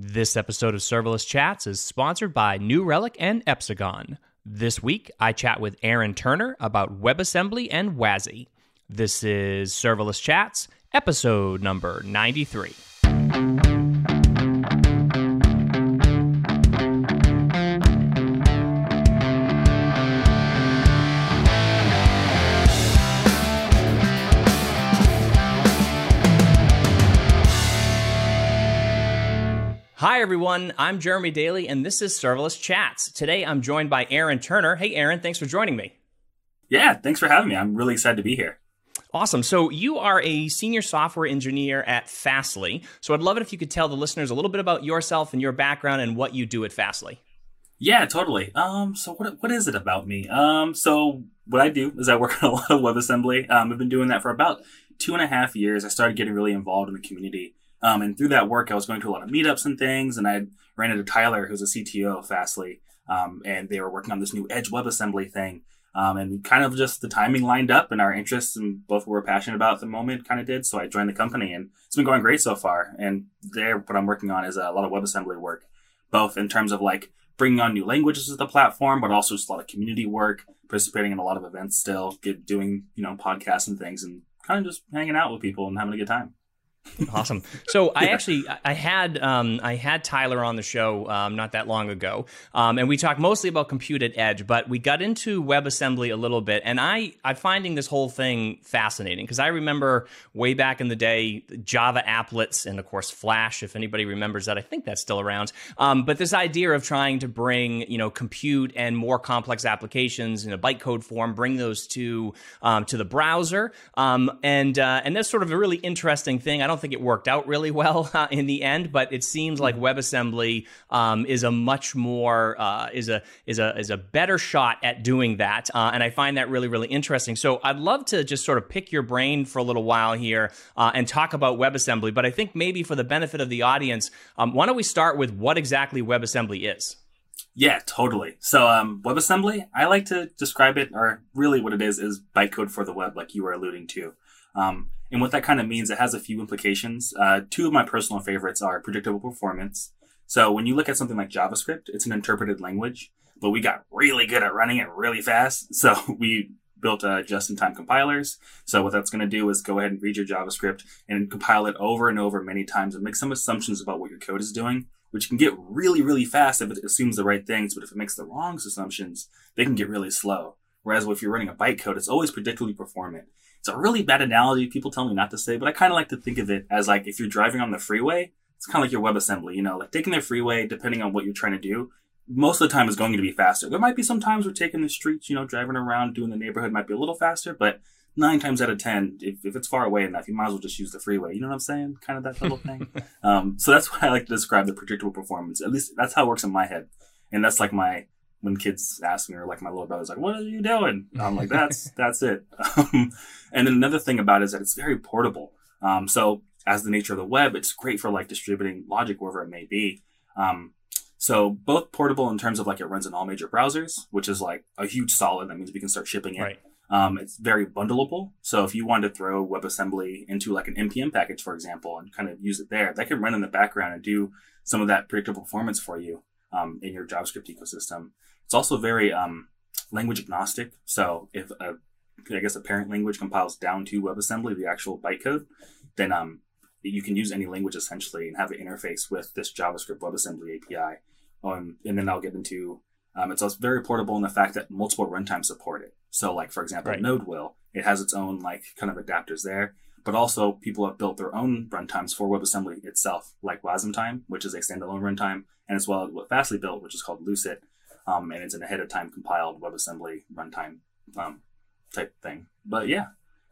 This episode of Serverless Chats is sponsored by New Relic and Epsagon. This week, I chat with Aaron Turner about WebAssembly and WASI. This is Serverless Chats, episode number 93. Hi, everyone. I'm Jeremy Daly, and this is Serverless Chats. Today, I'm joined by Aaron Turner. Hey, Aaron, thanks for joining me. Yeah, thanks for having me. I'm really excited to be here. Awesome. So, you are a senior software engineer at Fastly. So, I'd love it if you could tell the listeners a little bit about yourself and your background and what you do at Fastly. Yeah, totally. Um, so what what is it about me? Um, so what I do is I work on a lot of WebAssembly. Um, I've been doing that for about two and a half years. I started getting really involved in the community. Um, and through that work, I was going to a lot of meetups and things, and I ran into Tyler, who's a CTO of Fastly, um, and they were working on this new Edge WebAssembly thing. Um, and kind of just the timing lined up, and our interests and both what we're passionate about at the moment kind of did. So I joined the company, and it's been going great so far. And there, what I'm working on is a lot of WebAssembly work, both in terms of like bringing on new languages to the platform, but also just a lot of community work, participating in a lot of events still, get, doing you know podcasts and things, and kind of just hanging out with people and having a good time. Awesome. So I actually I had um, I had Tyler on the show um, not that long ago, um, and we talked mostly about compute at edge, but we got into WebAssembly a little bit, and I I'm finding this whole thing fascinating because I remember way back in the day Java applets and of course Flash, if anybody remembers that, I think that's still around. Um, but this idea of trying to bring you know compute and more complex applications in a bytecode form, bring those to um, to the browser, um, and uh, and that's sort of a really interesting thing. I don't think it worked out really well uh, in the end, but it seems like WebAssembly um, is a much more uh, is a is a is a better shot at doing that, uh, and I find that really really interesting. So I'd love to just sort of pick your brain for a little while here uh, and talk about WebAssembly. But I think maybe for the benefit of the audience, um, why don't we start with what exactly WebAssembly is? Yeah, totally. So, um, WebAssembly, I like to describe it, or really what it is, is bytecode for the web, like you were alluding to. Um, and what that kind of means, it has a few implications. Uh, two of my personal favorites are predictable performance. So when you look at something like JavaScript, it's an interpreted language, but we got really good at running it really fast. So we built uh, just-in-time compilers. So what that's going to do is go ahead and read your JavaScript and compile it over and over many times and make some assumptions about what your code is doing, which can get really, really fast if it assumes the right things. But if it makes the wrong assumptions, they can get really slow. Whereas if you're running a bytecode, it's always predictably performant. It's a really bad analogy. People tell me not to say, but I kind of like to think of it as like if you're driving on the freeway, it's kind of like your WebAssembly. You know, like taking the freeway, depending on what you're trying to do, most of the time is going to be faster. There might be some times we're taking the streets, you know, driving around, doing the neighborhood might be a little faster, but nine times out of ten, if, if it's far away enough, you might as well just use the freeway. You know what I'm saying? Kind of that little thing. Um, so that's why I like to describe the predictable performance. At least that's how it works in my head, and that's like my when kids ask me, or like my little brother's like, "What are you doing?" I'm like, "That's that's it." Um, and then another thing about it is that it's very portable. Um, so as the nature of the web, it's great for like distributing logic wherever it may be. Um, so both portable in terms of like it runs in all major browsers, which is like a huge solid. That means we can start shipping it. Right. Um, it's very bundleable. So if you wanted to throw WebAssembly into like an npm package, for example, and kind of use it there, that can run in the background and do some of that predictable performance for you um, in your JavaScript ecosystem. It's also very um, language agnostic. So if a, I guess a parent language compiles down to WebAssembly, the actual bytecode, then um, you can use any language essentially and have an interface with this JavaScript WebAssembly API. Um, and then I'll get into um, it's also very portable in the fact that multiple runtimes support it. So, like for example, right. Node will it has its own like kind of adapters there, but also people have built their own runtimes for WebAssembly itself, like Wasmtime, which is a standalone runtime, and as well as what Fastly built, which is called Lucet, um, and it's an ahead of time compiled WebAssembly runtime um, type thing. But yeah,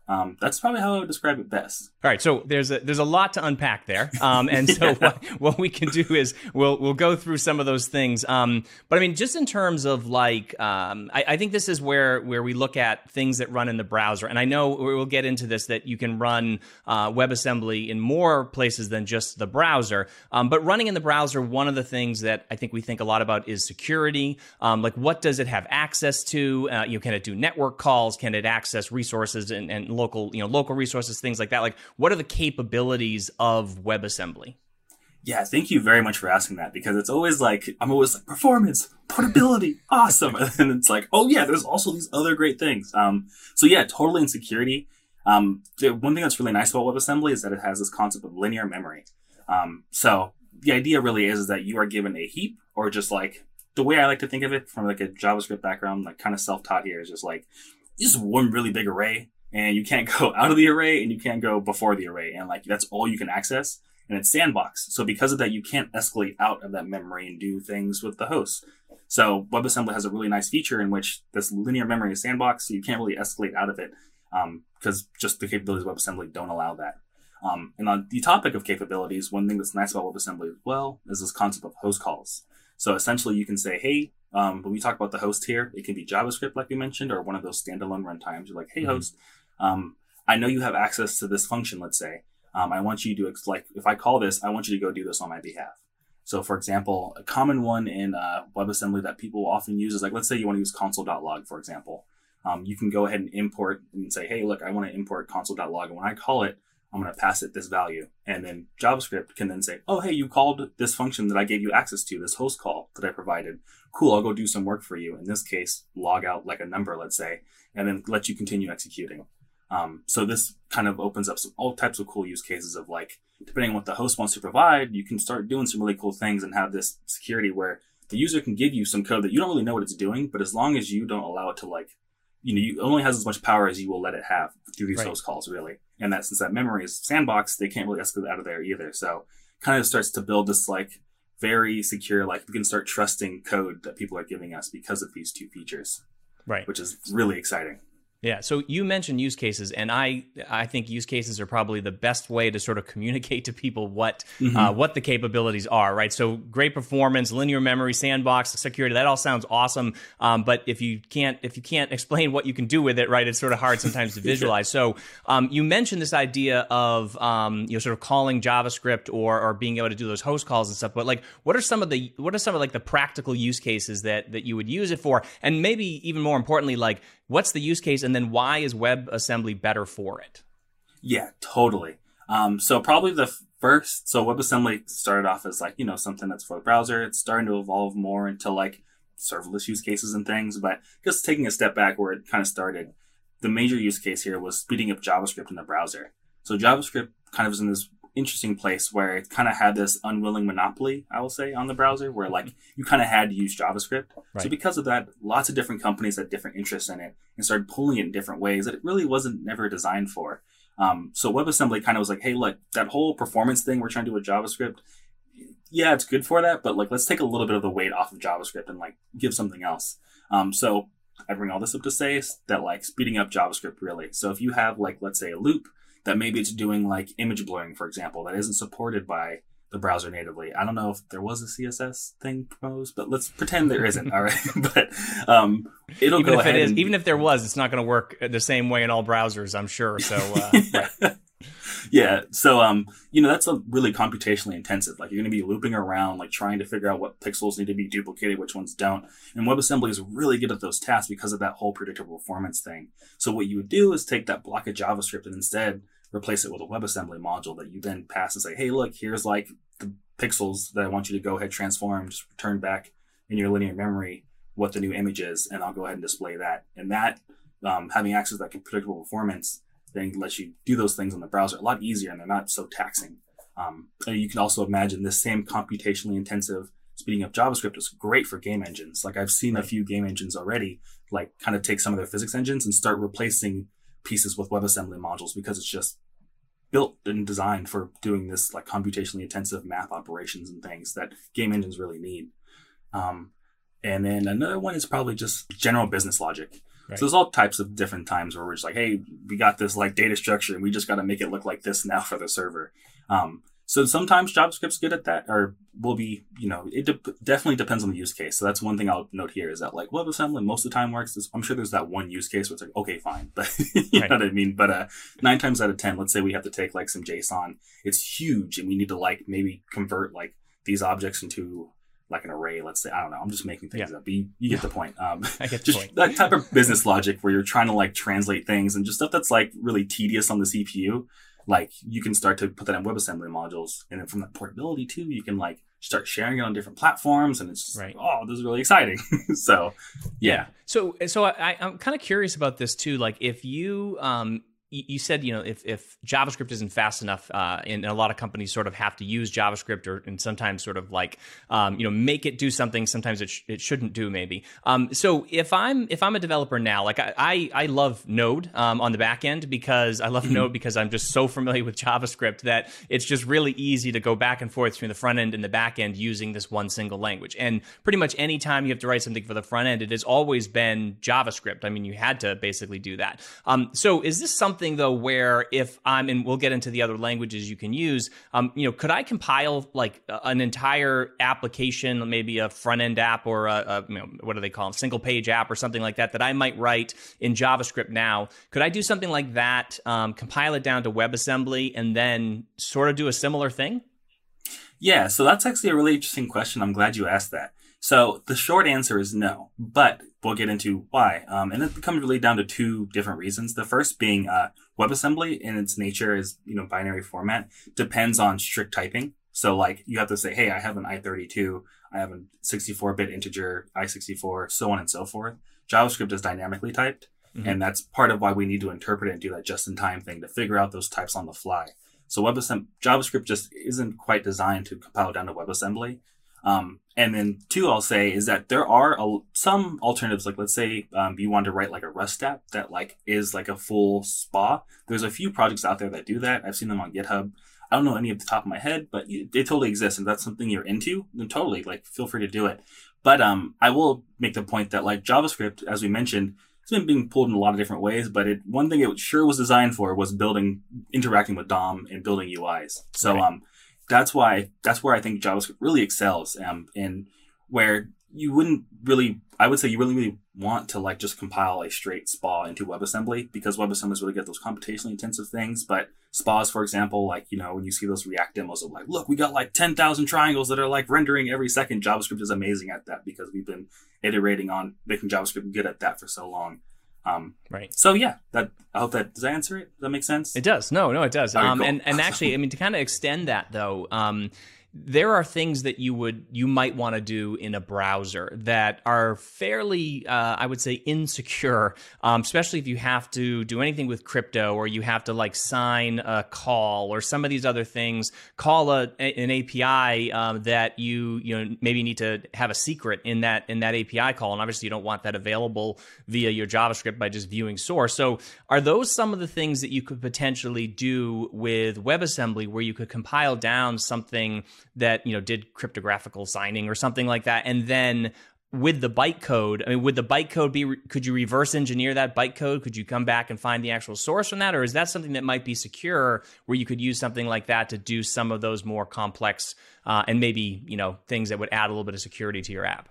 um, that's probably how I would describe it best. All right, so there's a there's a lot to unpack there, um, and so yeah. what, what, we can do is we'll we'll go through some of those things. Um, but I mean, just in terms of like, um, I, I, think this is where where we look at things that run in the browser, and I know we'll get into this that you can run uh, WebAssembly in more places than just the browser. Um, but running in the browser, one of the things that I think we think a lot about is security. Um, like, what does it have access to? Uh, you know, can it do network calls? Can it access resources and, and local, you know, local resources, things like that. Like, what are the capabilities of WebAssembly? Yeah, thank you very much for asking that because it's always like I'm always like performance, portability, awesome, and it's like, oh yeah, there's also these other great things. Um, so yeah, totally in security. Um, the one thing that's really nice about WebAssembly is that it has this concept of linear memory. Um, so the idea really is, is that you are given a heap or just like the way I like to think of it from like a JavaScript background, like kind of self-taught here is just like just one really big array and you can't go out of the array and you can't go before the array and like that's all you can access and it's sandbox. So because of that, you can't escalate out of that memory and do things with the host. So WebAssembly has a really nice feature in which this linear memory is sandbox, so you can't really escalate out of it because um, just the capabilities of WebAssembly don't allow that. Um, and on the topic of capabilities, one thing that's nice about WebAssembly as well is this concept of host calls. So essentially, you can say, hey, um, when we talk about the host here, it can be JavaScript, like we mentioned, or one of those standalone runtimes. You're like, hey, mm-hmm. host, um, I know you have access to this function, let's say. Um, I want you to, like, if I call this, I want you to go do this on my behalf. So, for example, a common one in uh, WebAssembly that people often use is like, let's say you want to use console.log, for example. Um, you can go ahead and import and say, hey, look, I want to import console.log. And when I call it, I'm going to pass it this value. And then JavaScript can then say, oh, hey, you called this function that I gave you access to, this host call that I provided. Cool, I'll go do some work for you. In this case, log out like a number, let's say, and then let you continue executing. Um, so this kind of opens up some all types of cool use cases of like, depending on what the host wants to provide, you can start doing some really cool things and have this security where the user can give you some code that you don't really know what it's doing, but as long as you don't allow it to like, you know, you only has as much power as you will let it have through these right. host calls, really. And that since that memory is sandbox, they can't really escalate out of there either. So kind of starts to build this like very secure, like we can start trusting code that people are giving us because of these two features. Right. Which is really exciting. Yeah. So you mentioned use cases, and I I think use cases are probably the best way to sort of communicate to people what mm-hmm. uh, what the capabilities are. Right. So great performance, linear memory, sandbox, security. That all sounds awesome. Um, but if you can't if you can't explain what you can do with it, right, it's sort of hard sometimes to visualize. So um, you mentioned this idea of um, you know sort of calling JavaScript or or being able to do those host calls and stuff. But like, what are some of the what are some of like the practical use cases that that you would use it for? And maybe even more importantly, like what's the use case and then why is WebAssembly better for it? Yeah, totally. Um, so probably the first, so WebAssembly started off as like, you know, something that's for the browser. It's starting to evolve more into like serverless use cases and things, but just taking a step back where it kind of started, the major use case here was speeding up JavaScript in the browser. So JavaScript kind of is in this interesting place where it kind of had this unwilling monopoly, I will say, on the browser, where like you kind of had to use JavaScript. Right. So because of that, lots of different companies had different interests in it and started pulling it in different ways that it really wasn't never designed for. Um, so WebAssembly kind of was like, hey, look, that whole performance thing we're trying to do with JavaScript, yeah, it's good for that, but like let's take a little bit of the weight off of JavaScript and like give something else. Um, so I bring all this up to say that like speeding up JavaScript really. So if you have like let's say a loop that maybe it's doing like image blurring, for example, that isn't supported by the browser natively. I don't know if there was a CSS thing proposed, but let's pretend there isn't. all right, but um, it'll even go if ahead. It is, and... Even if there was, it's not going to work the same way in all browsers. I'm sure. So. Uh, yeah. So, um, you know, that's a really computationally intensive. Like you're going to be looping around, like trying to figure out what pixels need to be duplicated, which ones don't. And WebAssembly is really good at those tasks because of that whole predictable performance thing. So what you would do is take that block of JavaScript and instead replace it with a WebAssembly module that you then pass and say, hey, look, here's like the pixels that I want you to go ahead transform, just return back in your linear memory what the new image is, and I'll go ahead and display that. And that, um, having access to that predictable performance, then lets you do those things on the browser a lot easier, and they're not so taxing. Um, you can also imagine this same computationally intensive speeding up JavaScript is great for game engines. Like I've seen a few game engines already, like kind of take some of their physics engines and start replacing pieces with WebAssembly modules because it's just built and designed for doing this like computationally intensive math operations and things that game engines really need. Um, and then another one is probably just general business logic. Right. So there's all types of different times where we're just like, hey, we got this like data structure and we just got to make it look like this now for the server. Um, so sometimes JavaScript's good at that, or will be, you know, it de- definitely depends on the use case. So that's one thing I'll note here is that like WebAssembly most of the time works. I'm sure there's that one use case where it's like, okay, fine, but you right. know what I mean. But uh, nine times out of ten, let's say we have to take like some JSON, it's huge, and we need to like maybe convert like these objects into like an array. Let's say I don't know. I'm just making things yeah. up. You, you get the point. Um, I get the just point. that type of business logic where you're trying to like translate things and just stuff that's like really tedious on the CPU like you can start to put that in WebAssembly modules, and then from the portability too, you can like start sharing it on different platforms, and it's just, right. oh, this is really exciting. so, yeah. yeah. So, so I, I'm kind of curious about this too. Like, if you um, you said you know if, if javascript isn't fast enough uh, and a lot of companies sort of have to use javascript or and sometimes sort of like um, you know make it do something sometimes it, sh- it shouldn't do maybe. Um, so if i'm if i'm a developer now like i i, I love node um, on the back end because i love mm-hmm. node because i'm just so familiar with javascript that it's just really easy to go back and forth between the front end and the back end using this one single language. And pretty much any time you have to write something for the front end it has always been javascript. I mean you had to basically do that. Um, so is this something something though where if I'm and we'll get into the other languages you can use, um, you know, could I compile like an entire application, maybe a front end app or a, a you know, what do they call them, single page app or something like that that I might write in JavaScript now? Could I do something like that, um, compile it down to WebAssembly, and then sort of do a similar thing? Yeah, so that's actually a really interesting question. I'm glad you asked that. So the short answer is no, but we'll get into why. Um, and it comes really down to two different reasons. The first being uh, WebAssembly in its nature is, you know, binary format depends on strict typing. So like you have to say, hey, I have an i32, I have a 64-bit integer, i64, so on and so forth. JavaScript is dynamically typed. Mm-hmm. And that's part of why we need to interpret it and do that just in time thing to figure out those types on the fly. So WebAssembly, JavaScript just isn't quite designed to compile down to WebAssembly. Um, and then two, I'll say is that there are a, some alternatives. Like let's say um, you want to write like a Rust app that like is like a full SPA. There's a few projects out there that do that. I've seen them on GitHub. I don't know any of the top of my head, but they totally exist. And that's something you're into, then totally like feel free to do it. But um, I will make the point that like JavaScript, as we mentioned, it's been being pulled in a lot of different ways. But it one thing it sure was designed for was building, interacting with DOM and building UIs. So right. um that's why that's where I think JavaScript really excels, um, and where you wouldn't really, I would say, you really really want to like just compile a straight SPA into WebAssembly because WebAssembly is really good those computationally intensive things. But SPAs, for example, like you know when you see those React demos of like, look, we got like ten thousand triangles that are like rendering every second. JavaScript is amazing at that because we've been iterating on making JavaScript good at that for so long. Um, right. So yeah, that I hope that does that answer it. Does that make sense? It does. No, no, it does. Um, cool. and and actually, I mean, to kind of extend that though, um, there are things that you would you might want to do in a browser that are fairly uh, i would say insecure um, especially if you have to do anything with crypto or you have to like sign a call or some of these other things. Call a, an api um, that you you know maybe need to have a secret in that in that api call. And obviously you don't want that available via your javascript by just viewing source. So are those some of the things that you could potentially do with webassembly where you could compile down something that you know did cryptographical signing or something like that, and then with the bytecode, I mean, would the bytecode be? Could you reverse engineer that bytecode? Could you come back and find the actual source from that, or is that something that might be secure, where you could use something like that to do some of those more complex uh, and maybe you know things that would add a little bit of security to your app?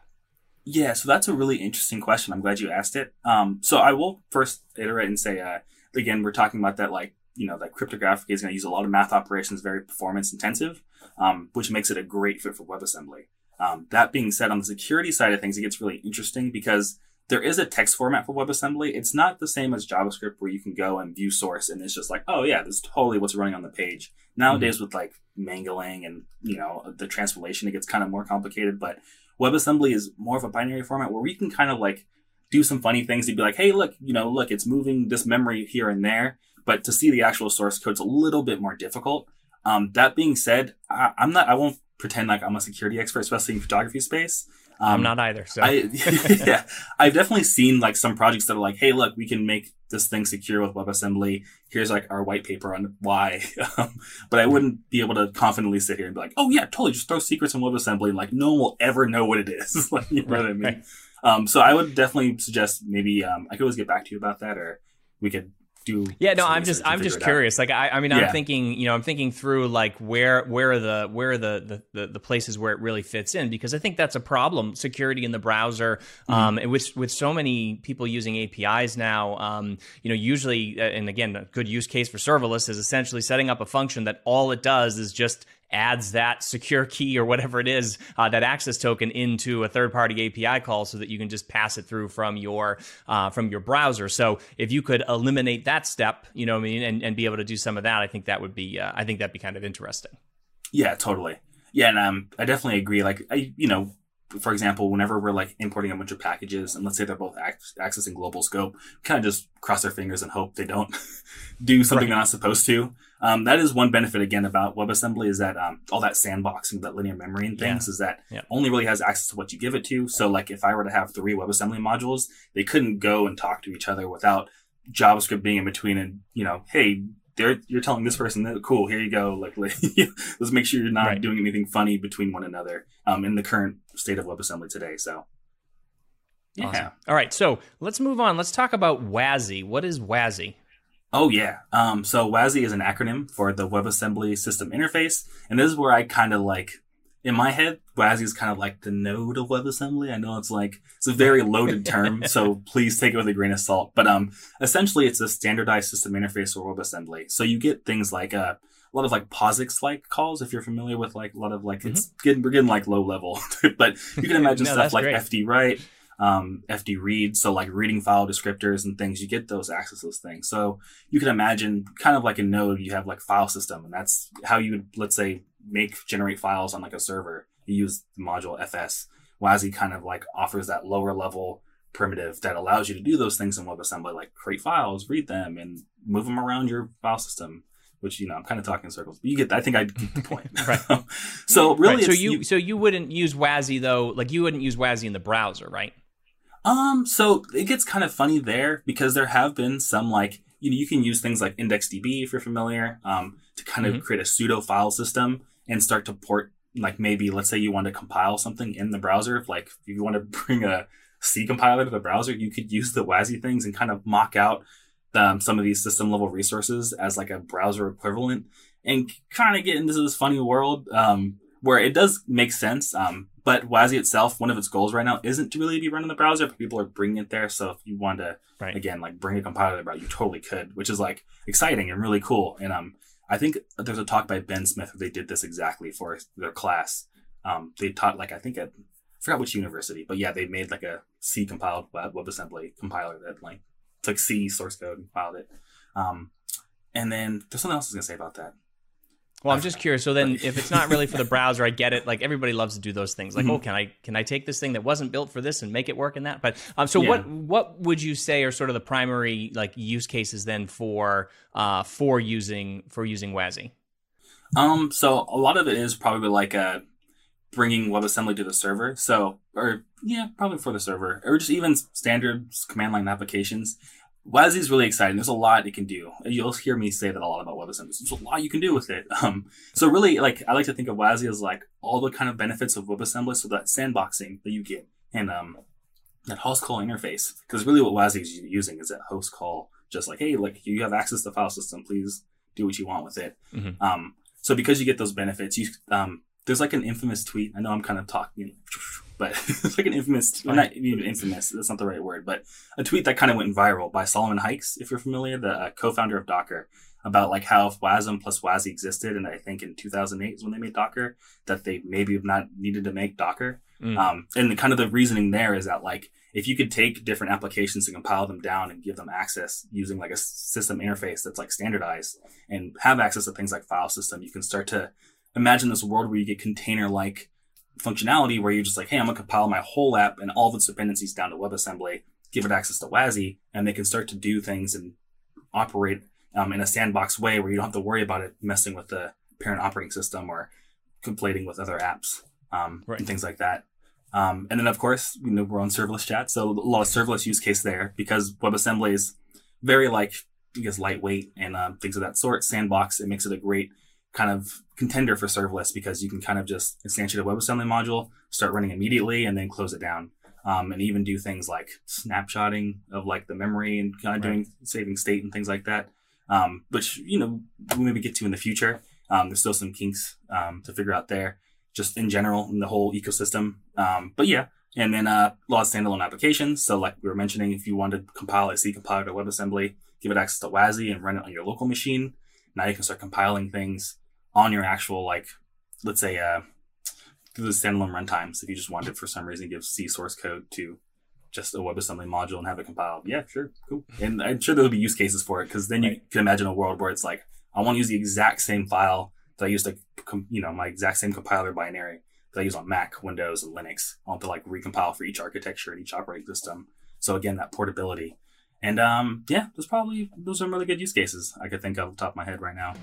Yeah, so that's a really interesting question. I'm glad you asked it. Um, so I will first iterate and say, uh, again, we're talking about that like you know that cryptographic is going to use a lot of math operations, very performance intensive um, which makes it a great fit for WebAssembly. Um, that being said, on the security side of things, it gets really interesting because there is a text format for WebAssembly. It's not the same as JavaScript where you can go and view source and it's just like, oh yeah, this is totally what's running on the page. Nowadays mm-hmm. with like mangling and, you know, the translation, it gets kind of more complicated, but WebAssembly is more of a binary format where we can kind of like do some funny things to be like, hey, look, you know, look, it's moving this memory here and there. But to see the actual source code is a little bit more difficult. Um, that being said, I, am not. I won't pretend like I'm a security expert, especially in cryptography space. Um, I'm not either. So I, yeah, I've definitely seen like some projects that are like, hey, look, we can make this thing secure with WebAssembly. Here's like our white paper on why. Um, but I wouldn't be able to confidently sit here and be like, oh yeah, totally, just throw secrets in WebAssembly and like no one will ever know what it is. like, you know right, what I mean? Right. Um, so I would definitely suggest maybe um, I could always get back to you about that, or we could do yeah no i'm just i'm just curious like i i mean yeah. i'm thinking you know i'm thinking through like where where are the where are the, the the places where it really fits in because i think that's a problem security in the browser mm-hmm. um and with with so many people using apis now um you know usually uh, and again a good use case for serverless is essentially setting up a function that all it does is just adds that secure key or whatever it is, uh, that access token into a third party API call so that you can just pass it through from your uh, from your browser. So if you could eliminate that step, you know, I mean, and, and be able to do some of that, I think that would be uh, I think that'd be kind of interesting. Yeah, totally. Yeah, and um, I definitely agree. Like, I, you know, for example, whenever we're like importing a bunch of packages, and let's say they're both ac- accessing global scope, kind of just cross our fingers and hope they don't do something right. they're not supposed to. Um, that is one benefit again about WebAssembly is that um, all that sandboxing, that linear memory and things, yeah. is that yeah. only really has access to what you give it to. So, like, if I were to have three WebAssembly modules, they couldn't go and talk to each other without JavaScript being in between and you know, hey, they're, you're telling this person that cool here you go like let's make sure you're not right. doing anything funny between one another um, in the current state of WebAssembly today so yeah awesome. all right so let's move on let's talk about WASI what is WASI oh yeah um, so WASI is an acronym for the WebAssembly System Interface and this is where I kind of like in my head, WASI is kind of like the node of WebAssembly. I know it's like it's a very loaded term, so please take it with a grain of salt. But um, essentially, it's a standardized system interface for WebAssembly. So you get things like uh, a lot of like POSIX like calls if you're familiar with like a lot of like mm-hmm. it's getting we're getting like low level, but you can imagine no, stuff like great. FD write, um, FD read, so like reading file descriptors and things. You get those access those things. So you can imagine kind of like a node, you have like file system, and that's how you would let's say make generate files on like a server. You use the module FS. WASI kind of like offers that lower level primitive that allows you to do those things in WebAssembly, like create files, read them, and move them around your file system. Which you know, I'm kind of talking in circles, but you get. I think I get the point. right. so really, right. so you, you so you wouldn't use WASI though. Like you wouldn't use WASI in the browser, right? Um. So it gets kind of funny there because there have been some like you know you can use things like IndexedDB if you're familiar um, to kind of mm-hmm. create a pseudo file system and start to port like maybe let's say you want to compile something in the browser like if you want to bring a c compiler to the browser you could use the WASI things and kind of mock out um, some of these system level resources as like a browser equivalent and kind of get into this funny world um, where it does make sense um, but WASI itself one of its goals right now isn't to really be run in the browser but people are bringing it there so if you want to right. again like bring a compiler to the browser you totally could which is like exciting and really cool and um I think there's a talk by Ben Smith where they did this exactly for their class. Um, they taught like I think at I forgot which university, but yeah, they made like a C compiled web WebAssembly compiler that like took C source code and compiled it. Um, and then there's something else I was gonna say about that. Well, I'm just curious. So then, if it's not really for the browser, I get it. Like everybody loves to do those things. Like, mm-hmm. oh, can I can I take this thing that wasn't built for this and make it work in that? But um, so yeah. what what would you say are sort of the primary like use cases then for uh for using for using WASI? Um, so a lot of it is probably like uh bringing WebAssembly to the server. So or yeah, probably for the server or just even standard command line applications. WASI is really exciting. There's a lot it can do. You'll hear me say that a lot about WebAssembly. There's a lot you can do with it. Um, so really, like I like to think of WASI as like all the kind of benefits of WebAssembly. So that sandboxing that you get and um, that host call interface. Because really, what WASI is using is that host call. Just like hey, like you have access to the file system. Please do what you want with it. Mm-hmm. Um, so because you get those benefits, you um, there's like an infamous tweet. I know I'm kind of talking but it's like an infamous, well, not even infamous, that's not the right word, but a tweet that kind of went viral by Solomon Hykes, if you're familiar, the uh, co-founder of Docker, about like how if WASM plus WASI existed, and I think in 2008 is when they made Docker, that they maybe have not needed to make Docker. Mm. Um, and the kind of the reasoning there is that like if you could take different applications and compile them down and give them access using like a system interface that's like standardized and have access to things like file system, you can start to imagine this world where you get container like functionality where you're just like, hey, I'm gonna compile my whole app and all of its dependencies down to WebAssembly, give it access to WASI, and they can start to do things and operate um, in a sandbox way where you don't have to worry about it messing with the parent operating system or conflating with other apps um, right. and things like that. Um, and then, of course, you know, we're on serverless chat, so a lot of serverless use case there because WebAssembly is very like I guess lightweight and uh, things of that sort. Sandbox it makes it a great kind of contender for serverless because you can kind of just instantiate a WebAssembly module, start running immediately, and then close it down. Um, and even do things like snapshotting of like the memory and kind of right. doing saving state and things like that. Um, which you know we maybe get to in the future. Um, there's still some kinks um, to figure out there, just in general in the whole ecosystem. Um, but yeah, and then uh, a lot of standalone applications. So like we were mentioning, if you want to compile a C compiler to WebAssembly, give it access to WASI and run it on your local machine. Now you can start compiling things on your actual like let's say uh, the standalone runtimes. If you just wanted for some reason give C source code to just a WebAssembly module and have it compiled, yeah, sure, cool. And I'm sure there'll be use cases for it because then you can imagine a world where it's like I want to use the exact same file that I use to, you know, my exact same compiler binary that I use on Mac, Windows, and Linux. I want to like recompile for each architecture and each operating system. So again, that portability. And um, yeah, there's probably those are really good use cases I could think of off the top of my head right now.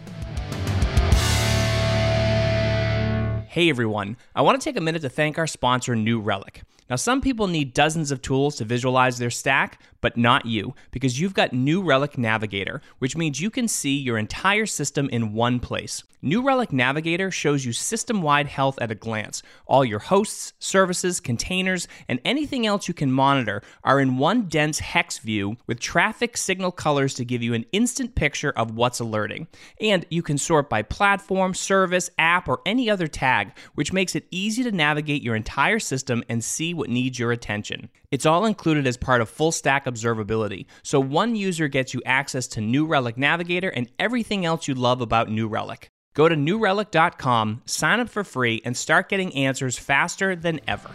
Hey everyone, I want to take a minute to thank our sponsor, New Relic. Now, some people need dozens of tools to visualize their stack, but not you, because you've got New Relic Navigator, which means you can see your entire system in one place. New Relic Navigator shows you system wide health at a glance. All your hosts, services, containers, and anything else you can monitor are in one dense hex view with traffic signal colors to give you an instant picture of what's alerting. And you can sort by platform, service, app, or any other tag which makes it easy to navigate your entire system and see what needs your attention. It's all included as part of full stack observability, so one user gets you access to New Relic Navigator and everything else you love about New Relic. Go to newrelic.com, sign up for free, and start getting answers faster than ever.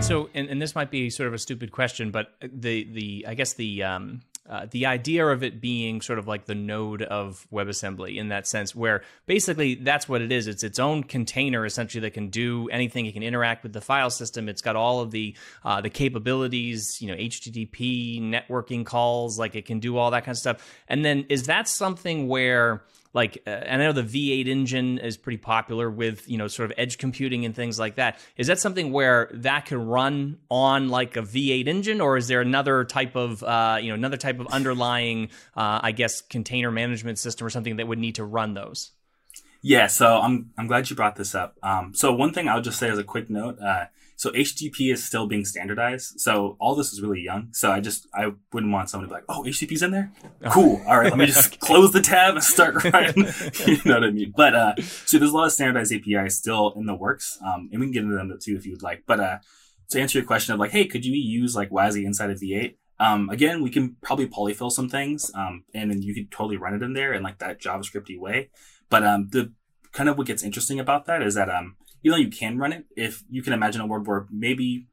So, and, and, this might be sort of a stupid question, but the the I guess the um, uh, the idea of it being sort of like the node of WebAssembly in that sense, where basically that's what it is. It's its own container essentially that can do anything. It can interact with the file system. It's got all of the uh, the capabilities, you know, HTTP networking calls, like it can do all that kind of stuff. And then is that something where like uh, and I know the V8 engine is pretty popular with you know sort of edge computing and things like that. Is that something where that can run on like a V8 engine, or is there another type of uh, you know another type of underlying uh, I guess container management system or something that would need to run those? Yeah, so I'm I'm glad you brought this up. Um, so one thing I'll just say as a quick note, uh, so HTTP is still being standardized. So all this is really young. So I just I wouldn't want someone to be like, oh, HTTP's in there. Cool. All right, let me just close the tab and start writing. you know what I mean? But uh, so there's a lot of standardized APIs still in the works, um, and we can get into them too if you would like. But uh, to answer your question of like, hey, could you use like WASI inside of V8? Um, again, we can probably polyfill some things, um, and then you could totally run it in there in like that JavaScripty way. But um, the kind of what gets interesting about that is that um, even though you can run it, if you can imagine a world where maybe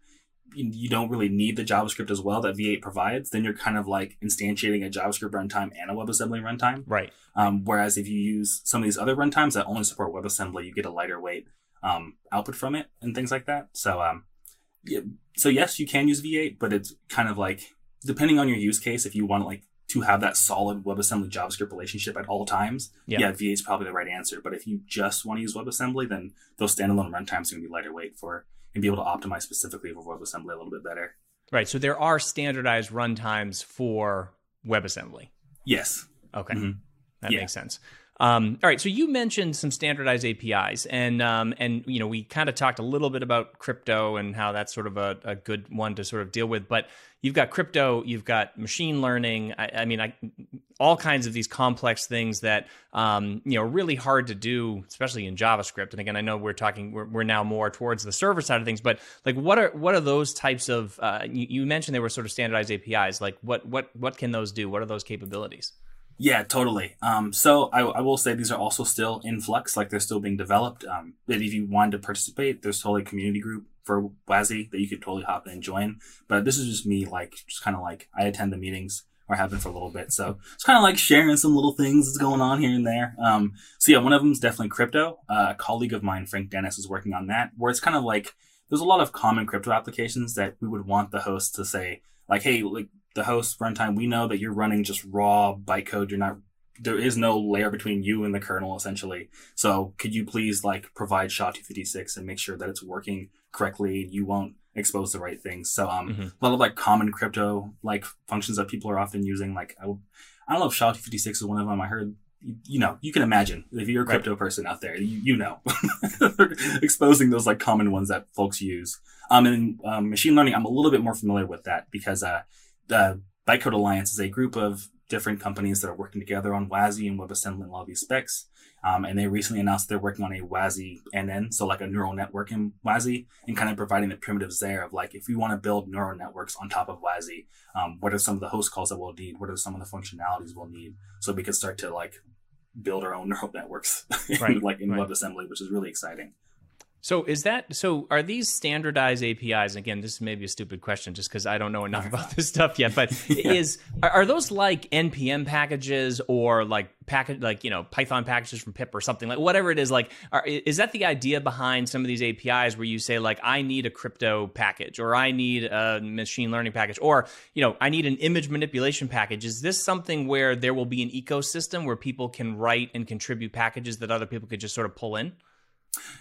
you don't really need the JavaScript as well that V8 provides, then you're kind of like instantiating a JavaScript runtime and a WebAssembly runtime. Right. Um, whereas if you use some of these other runtimes that only support WebAssembly, you get a lighter weight um, output from it and things like that. So, um, yeah, so yes, you can use V8, but it's kind of like depending on your use case. If you want like to have that solid WebAssembly JavaScript relationship at all times, yeah, yeah V8 is probably the right answer. But if you just want to use WebAssembly, then those standalone runtimes are going to be lighter weight for and be able to optimize specifically for WebAssembly a little bit better. Right. So there are standardized runtimes for WebAssembly. Yes. Okay. Mm-hmm. That yeah. makes sense. Um, all right, so you mentioned some standardized APIs, and um, and you know we kind of talked a little bit about crypto and how that's sort of a, a, good one to sort of deal with. But you've got crypto, you've got machine learning. I, I mean, I, all kinds of these complex things that um, you know really hard to do, especially in JavaScript. And again, I know we're talking we're, we're now more towards the server side of things, but like what are what are those types of? Uh, you, you mentioned they were sort of standardized APIs. Like what what what can those do? What are those capabilities? Yeah, totally. Um, so I, I, will say these are also still in flux, like they're still being developed. Um, but if you wanted to participate, there's totally a community group for WASI that you could totally hop in and join. But this is just me, like, just kind of like I attend the meetings or have been for a little bit. So it's kind of like sharing some little things that's going on here and there. Um, so yeah, one of them is definitely crypto. Uh, a colleague of mine, Frank Denis, is working on that, where it's kind of like there's a lot of common crypto applications that we would want the host to say, like, hey, like the host runtime, we know that you're running just raw bytecode. You're not, there is no layer between you and the kernel essentially. So could you please like provide SHA-256 and make sure that it's working correctly and you won't expose the right things. So, um, mm-hmm. a lot of like common crypto like functions that people are often using. Like, I, I don't know if SHA-256 is one of them. I heard you know, you can imagine if you're a crypto right. person out there, you, you know, exposing those like common ones that folks use. Um, and um, machine learning, I'm a little bit more familiar with that because uh, the Bytecode Alliance is a group of different companies that are working together on WASI and WebAssembly and all these specs. Um, and they recently announced they're working on a WASI NN, so like a neural network in WASI, and kind of providing the primitives there of like if we want to build neural networks on top of WASI, um, what are some of the host calls that we'll need? What are some of the functionalities we'll need? So we can start to like build our own neural networks, Right, like in right. WebAssembly, which is really exciting. So is that so? Are these standardized APIs? Again, this may be a stupid question, just because I don't know enough about this stuff yet. But is are, are those like npm packages or like package like you know Python packages from pip or something like whatever it is? Like, are, is that the idea behind some of these APIs where you say like I need a crypto package or I need a machine learning package or you know I need an image manipulation package? Is this something where there will be an ecosystem where people can write and contribute packages that other people could just sort of pull in?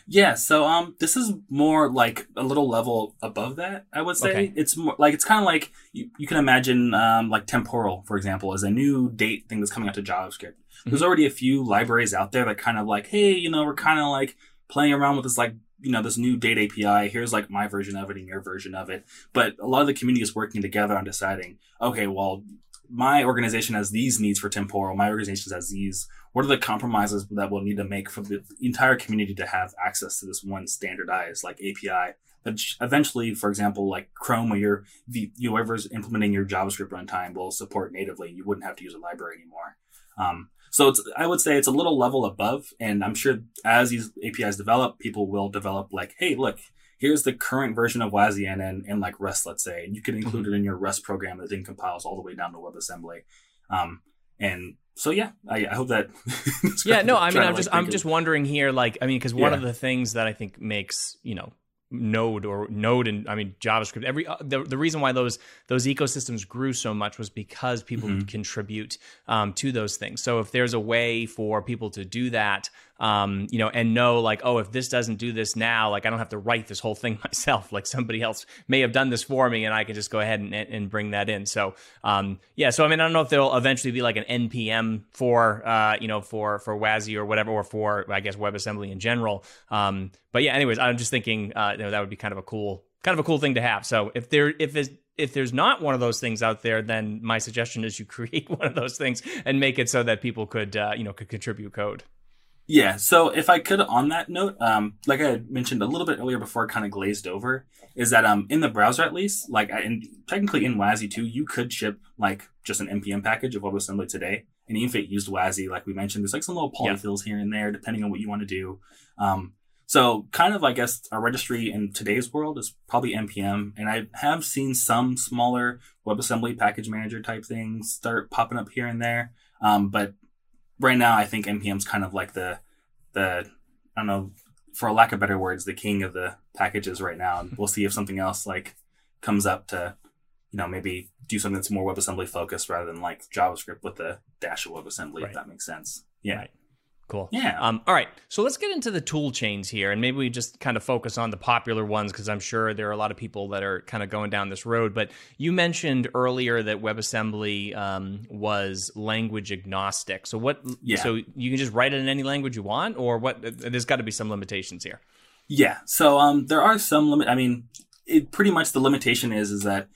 Yeah, so um, this is more like a little level above that. I would say Okay. it's more like it's kind of like you, you can imagine um, like temporal, for example, as a new date thing that's coming out to JavaScript. There's already a few libraries out there that kind of like, hey, you know, we're kind of like playing around with this like you know this new date API. Here's like my version of it and your version of it. But a lot of the community is working together on deciding, okay, well, my organization has these needs for temporal. My organization has these. What are the compromises that we'll need to make for the entire community to have access to this one standardized like API? That eventually, for example, like Chrome or your whoever's implementing your JavaScript runtime will support natively. You wouldn't have to use a library anymore. Um, so it's I would say it's a little level above, and I'm sure as these APIs develop, people will develop like, hey, look, here's the current version of WASI in, in like Rust, let's say, and you can include it in your Rust program that then compiles all the way down to WebAssembly. Um, and so yeah, I, I hope that. yeah no i mean i'm just i'm just wondering here like i mean because one Yeah. of the things that i think makes you know node or node and i mean javascript every uh, the, the reason why those those ecosystems grew so much was because people Mm-hmm. contribute um, to those things so if there's a way for people to do that um, you know and know like oh if this doesn't do this now like i don't have to write this whole thing myself. Like somebody else may have done this for me and i can just go ahead and, and bring that in. So um, yeah so i mean i don't know if there'll eventually be like an npm for uh, you know for for WASI or whatever or for i guess webassembly in general. Um, but yeah anyways i'm just thinking uh, you know, that would be kind of a cool kind of a cool thing to have. So if there if it's if there's not one of those things out there, then my suggestion is you create one of those things and make it so that people could, uh, you know, could contribute code. Yeah. So if I could, on that note, um, like I had mentioned a little bit earlier before, kind of glazed over, is that um, in the browser at least, like, I- and technically in WASI too, you could ship like just an npm package of WebAssembly today, and even if it used WASI, like we mentioned, there's like some little Yeah. polyfills here and there depending on what you want to do. Um, so kind of, I guess, a registry in today's world is probably npm, and I have seen some smaller WebAssembly package manager type things start popping up here and there. Um, but right now, I think npm's kind of like the the I don't know, for lack of better words, the king of the packages right now. And we'll see if something else like comes up to, you know, maybe do something that's more WebAssembly focused rather than like JavaScript with the dash of WebAssembly, Right. if that makes sense. Yeah. Right. Cool. Yeah. Um, all right. So let's get into the tool chains here, and maybe we just kind of focus on the popular ones because I'm sure there are a lot of people that are kind of going down this road. But you mentioned earlier that WebAssembly um, was language agnostic. So what? Yeah. So you can just write it in any language you want, or what? There's got to be some limitations here. Yeah. So um, there are some limit. I mean, it pretty much the limitation is is that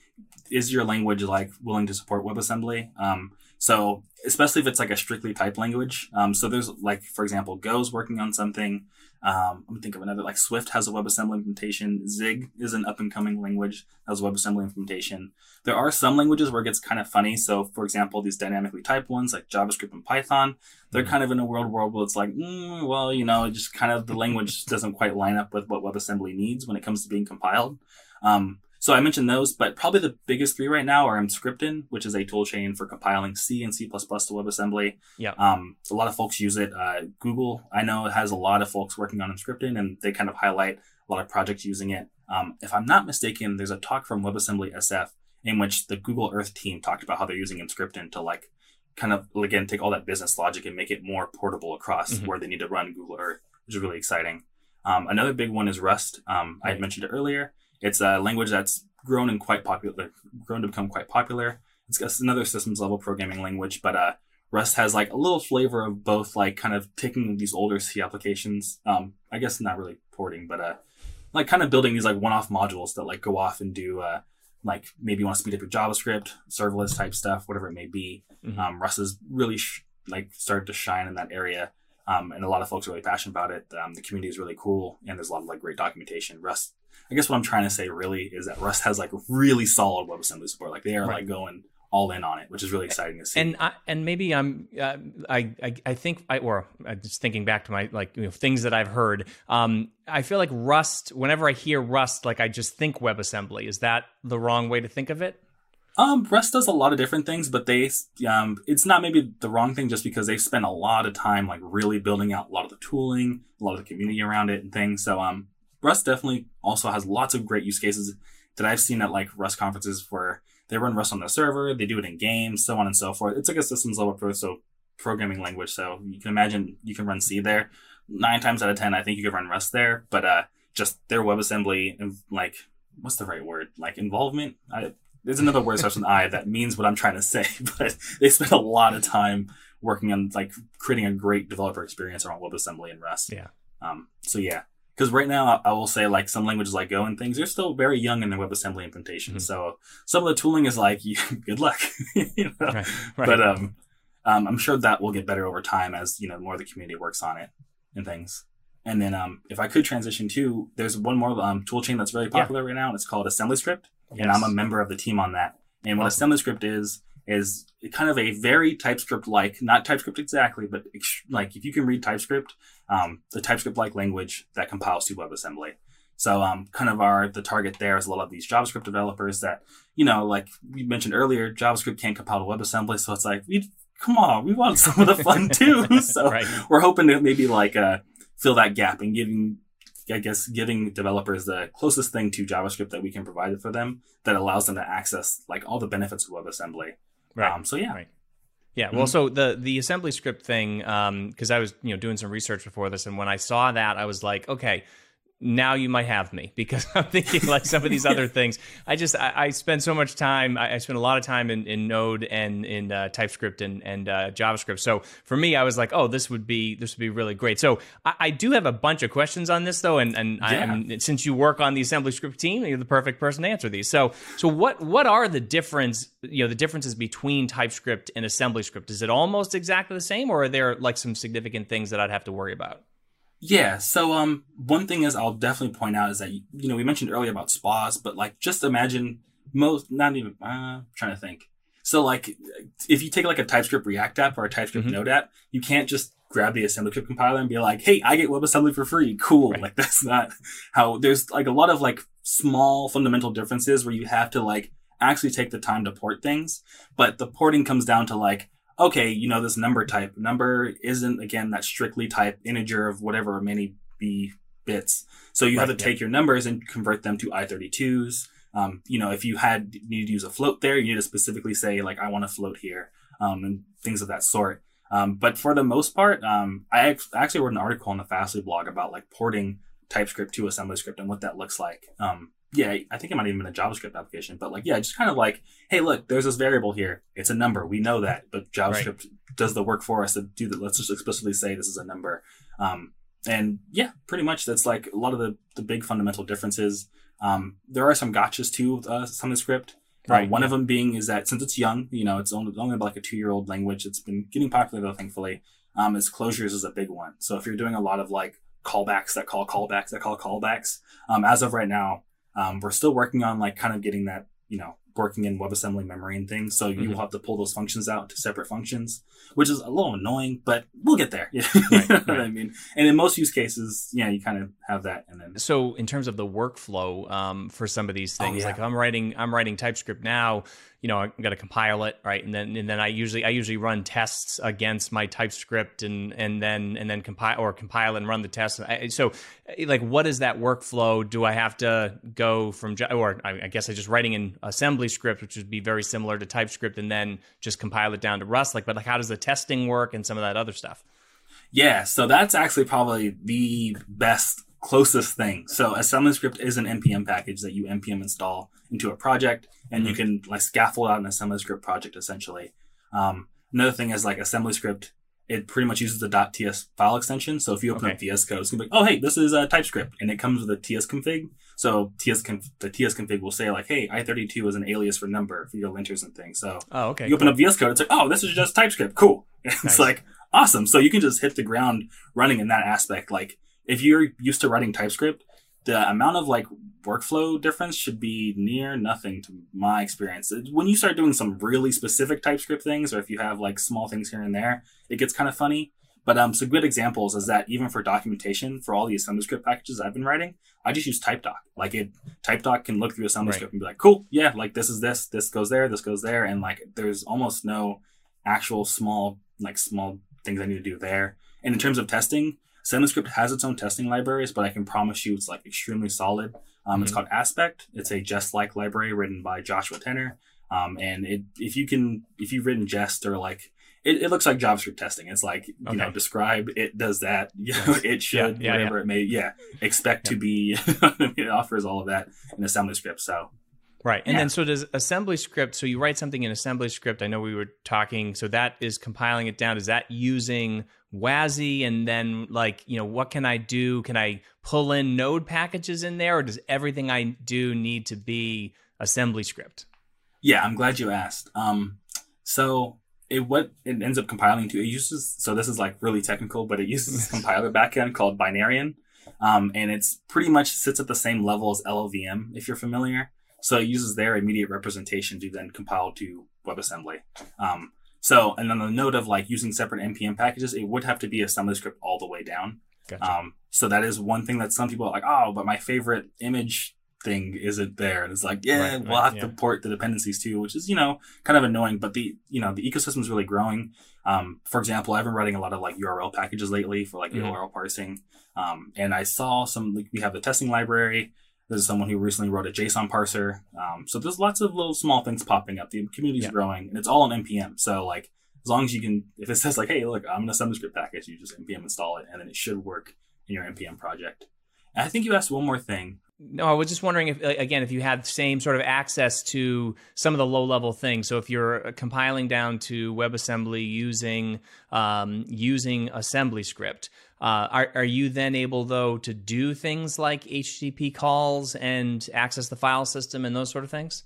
is your language like willing to support WebAssembly? Um, so especially if it's like a strictly typed language. Um, so there's like for example, Go's working on something. Um, I'm gonna think of another like Swift has a WebAssembly implementation. Zig is an up and coming language has a WebAssembly implementation. There are some languages where it gets kind of funny. So for example, these dynamically typed ones like JavaScript and Python, they're kind of in a world world where it's like, mm, well, you know, it just kind of the language doesn't quite line up with what WebAssembly needs when it comes to being compiled. Um, so I mentioned those, but probably the biggest three right now are Emscripten, which is a toolchain for compiling C and C++ to WebAssembly. Yeah. Um, a lot of folks use it. Uh, Google, I know, has a lot of folks working on Emscripten, and they kind of highlight a lot of projects using it. Um, if I'm not mistaken, there's a talk from WebAssembly SF in which the Google Earth team talked about how they're using Emscripten to like kind of again take all that business logic and make it more portable across Mhm. where they need to run Google Earth, which is really exciting. Um, another big one is Rust. Um, I had mentioned it earlier. It's a language that's grown and quite popular, grown to become quite popular. It's another systems level programming language, but uh, Rust has like a little flavor of both, like kind of taking these older C applications. Um, I guess not really porting, but uh, like kind of building these like one-off modules that like go off and do uh, like maybe you want to speed up your JavaScript, serverless type stuff, whatever it may be. Mhm. Um, Rust has really sh- like started to shine in that area. Um, and a lot of folks are really passionate about it. Um, the community is really cool, and there's a lot of like great documentation. Rust, I guess what I'm trying to say really is that Rust has like really solid WebAssembly support. Like they are Right. like going all in on it, which is really exciting to see. And I, and maybe I'm uh, I, I I think I or uh, just thinking back to my like you know things that I've heard. Um, I feel like Rust. Whenever I hear Rust, like I just think WebAssembly. Is that the wrong way to think of it? Um, Rust does a lot of different things, but they um, it's not maybe the wrong thing just because they've spent a lot of time like really building out a lot of the tooling, a lot of the community around it and things. So um, Rust definitely also has lots of great use cases that I've seen at like Rust conferences where they run Rust on their server, they do it in games, so on and so forth. It's like a systems level pro, so programming language. So you can imagine you can run C there. Nine times out of ten, I think you could run Rust there, but uh, just their WebAssembly and like what's the right word? Like involvement. I, there's another word starts with I that means what I'm trying to say, but they spend a lot of time working on like creating a great developer experience around WebAssembly and Rust. Yeah. Um. So yeah, because right now I will say like some languages like Go and things they're still very young in their WebAssembly implementation. Mm-hmm. So some of the tooling is like good luck, you know? right, right. But um, um, I'm sure that will get better over time as you know more of the community works on it and things. And then um, if I could transition to, there's one more um, tool chain that's very popular yeah. right now. And it's called AssemblyScript, yes. and I'm a member of the team on that. And what awesome. AssemblyScript is is kind of a very TypeScript like, not TypeScript exactly, but like if you can read TypeScript, um, the TypeScript like language that compiles to WebAssembly. So, um, kind of our the target there is a lot of these JavaScript developers that, you know, like we mentioned earlier, JavaScript can't compile to WebAssembly, so it's like we come on, we want some of the fun too. so right. we're hoping to maybe like uh, fill that gap and giving I guess giving developers the closest thing to JavaScript that we can provide for them that allows them to access like all the benefits of WebAssembly. Right. Um, so yeah. Right. Yeah, well, mm-hmm. so the the assembly script thing, because um, I was you know doing some research before this, and when I saw that, I was like, okay, now you might have me because I'm thinking like some of these other things. I just I, I spend so much time. I, I, spend a lot of time in, in Node and in uh, TypeScript and and uh, JavaScript. So for me, I was like, oh, this would be this would be really great. So I, I do have a bunch of questions on this though, and and yeah. since you work on the assembly script team, you're the perfect person to answer these. So so what what are the difference you know the differences between TypeScript and assembly script? Is it almost exactly the same, or are there like some significant things that I'd have to worry about? Yeah. So, um, one thing is I'll definitely point out is that, you know, we mentioned earlier about spas, but like, just imagine most, not even, uh, I'm trying to think. So like, if you take like a TypeScript React app or a TypeScript mm-hmm. Node app, you can't just grab the assembly AssemblyScript compiler and be like, Hey, I get WebAssembly for free. Cool. Right. Like that's not how there's like a lot of like small fundamental differences where you have to like actually take the time to port things. But the porting comes down to like, okay, you know, this number type. Number isn't, again, that strictly type integer of whatever many be bits. So you right, have to take your numbers and convert them to I32s. Um, you know, if you had need to use a float there, you need to specifically say, like, I want to float here, um, and things of that sort. Um, but for the most part, um, I actually wrote an article on the Fastly blog about like porting TypeScript to AssemblyScript and what that looks like. Um, yeah, I think it might even been a JavaScript application, but like, yeah, just kind of like, hey, look, there's this variable here. It's a number. We know that, but JavaScript right. does the work for us to do that. Let's just explicitly say this is a number. Um, and yeah, pretty much that's like a lot of the, the big fundamental differences. Um, there are some gotchas too with uh, some of the script. Uh, right. Uh, one yeah. of them being is that since it's young, you know, it's only, only like a two year old language. It's been getting popular though, thankfully. Um, is closures is a big one. So if you're doing a lot of like callbacks that call callbacks that call callbacks, um, as of right now, um, we're still working on like kind of getting that, you know, working in WebAssembly memory and things. So mm-hmm. you will have to pull those functions out to separate functions, which is a little annoying, but we'll get there. right, you know right. I mean? And in most use cases, yeah, you kind of have that. And then so in terms of the workflow um, for some of these oh, things, oh, yeah. like I'm writing, I'm writing TypeScript now you know, I'm going to compile it, right? And then and then I usually I usually run tests against my TypeScript and and then and then compile or compile and run the tests. So, eh, like, what is that workflow? Do I have to go from or I guess I just writing in assembly script, which would be very similar to TypeScript, and then just compile it down to Rust. Like, but like, how does the testing work and some of that other stuff? Yeah, so that's actually probably the best closest thing. So AssemblyScript is an npm package that you npm install into a project, and mm-hmm. you can like scaffold out an AssemblyScript project essentially. Um, another thing is like AssemblyScript, it pretty much uses the .ts file extension. So if you open okay. up VS Code, it's gonna be like, oh hey, this is a TypeScript, and it comes with a TS config. So TS conf- the TS config will say like, hey, i32 is an alias for number for your linters and things. So oh, okay, you open cool. up VS Code, it's like, oh, this is just TypeScript, cool. it's like awesome. So you can just hit the ground running in that aspect. Like if you're used to writing TypeScript, the amount of like workflow difference should be near nothing to my experience. When you start doing some really specific TypeScript things, or if you have like small things here and there, it gets kind of funny. But um, some good examples is that even for documentation for all the assembly script packages I've been writing, I just use TypeDoc. Like it, TypeDoc can look through assembly right. and be like, cool, yeah, like this is this, this goes there, this goes there, and like there's almost no actual small like small things I need to do there. And in terms of testing, AssemblyScript has its own testing libraries, but I can promise you it's like extremely solid. Um, mm-hmm. It's called Aspect. It's a Jest-like library written by Joshua Tenner. Um, and it, if you can, if you've written Jest or like, it, it looks like JavaScript testing. It's like, you okay. know, describe it does that, you know, it should, yeah, yeah, whatever yeah. it may, yeah, expect to be, it offers all of that in AssemblyScript. So Right. And yeah. then so does assembly script. So you write something in assembly script. I know we were talking. So that is compiling it down. Is that using WASI? And then like, you know, what can I do? Can I pull in node packages in there or does everything I do need to be assembly script? Yeah, I'm glad you asked. Um, so it what it ends up compiling to it uses so this is like really technical, but it uses this compiler backend called Binaryen. Um, and it's pretty much sits at the same level as LLVM if you're familiar. So it uses their immediate representation to then compile to WebAssembly. Um, so, and on the note of like using separate npm packages, it would have to be a assembly script all the way down. Gotcha. Um, so that is one thing that some people are like, oh, but my favorite image thing isn't there. And it's like, yeah, right, we'll right, have yeah. to port the dependencies too, which is, you know, kind of annoying, but the, you know, the ecosystem is really growing. Um, for example, I've been writing a lot of like URL packages lately for like mm-hmm. URL parsing. Um, and I saw some, like, we have the testing library. This is someone who recently wrote a JSON parser. Um, so there's lots of little small things popping up. The community's yeah. growing, and it's all on npm. So like as long as you can, if it says like, hey, look, I'm an assembly script package, you just npm install it, and then it should work in your npm project. And I think you asked one more thing. No, I was just wondering if, again, if you had the same sort of access to some of the low level things. So if you're compiling down to WebAssembly using um, using assembly script, uh, are, are you then able though to do things like HTTP calls and access the file system and those sort of things?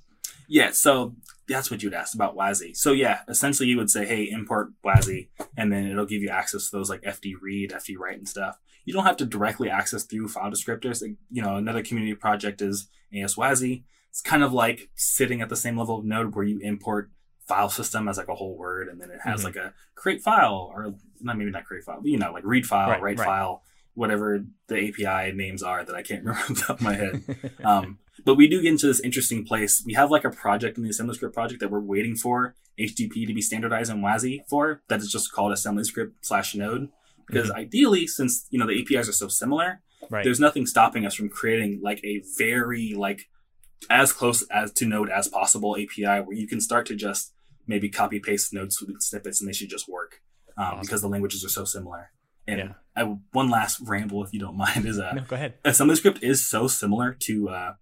Yeah, so that's what you'd ask about WASI. So yeah, essentially you would say, hey, import WASI, and then it'll give you access to those like FD read, FD write, and stuff you don't have to directly access through file descriptors. You know, another community project is ASWASI. It's kind of like sitting at the same level of Node where you import file system as like a whole word, and then it has mm-hmm. like a create file or not maybe not create file, but you know, like read file, right, write right. file, whatever the API names are that I can't remember off the top of my head. um, but we do get into this interesting place. We have like a project in the AssemblyScript project that we're waiting for HTTP to be standardized in WASI for that is just called AssemblyScript slash Node. Because mm-hmm. ideally, since you know the APIs are so similar, right. there's nothing stopping us from creating like a very like as close as to Node as possible API where you can start to just maybe copy paste Node snippets and they should just work um, awesome. because the languages are so similar. And yeah. I, one last ramble, if you don't mind, is uh, no, go ahead. AssemblyScript is so similar to uh,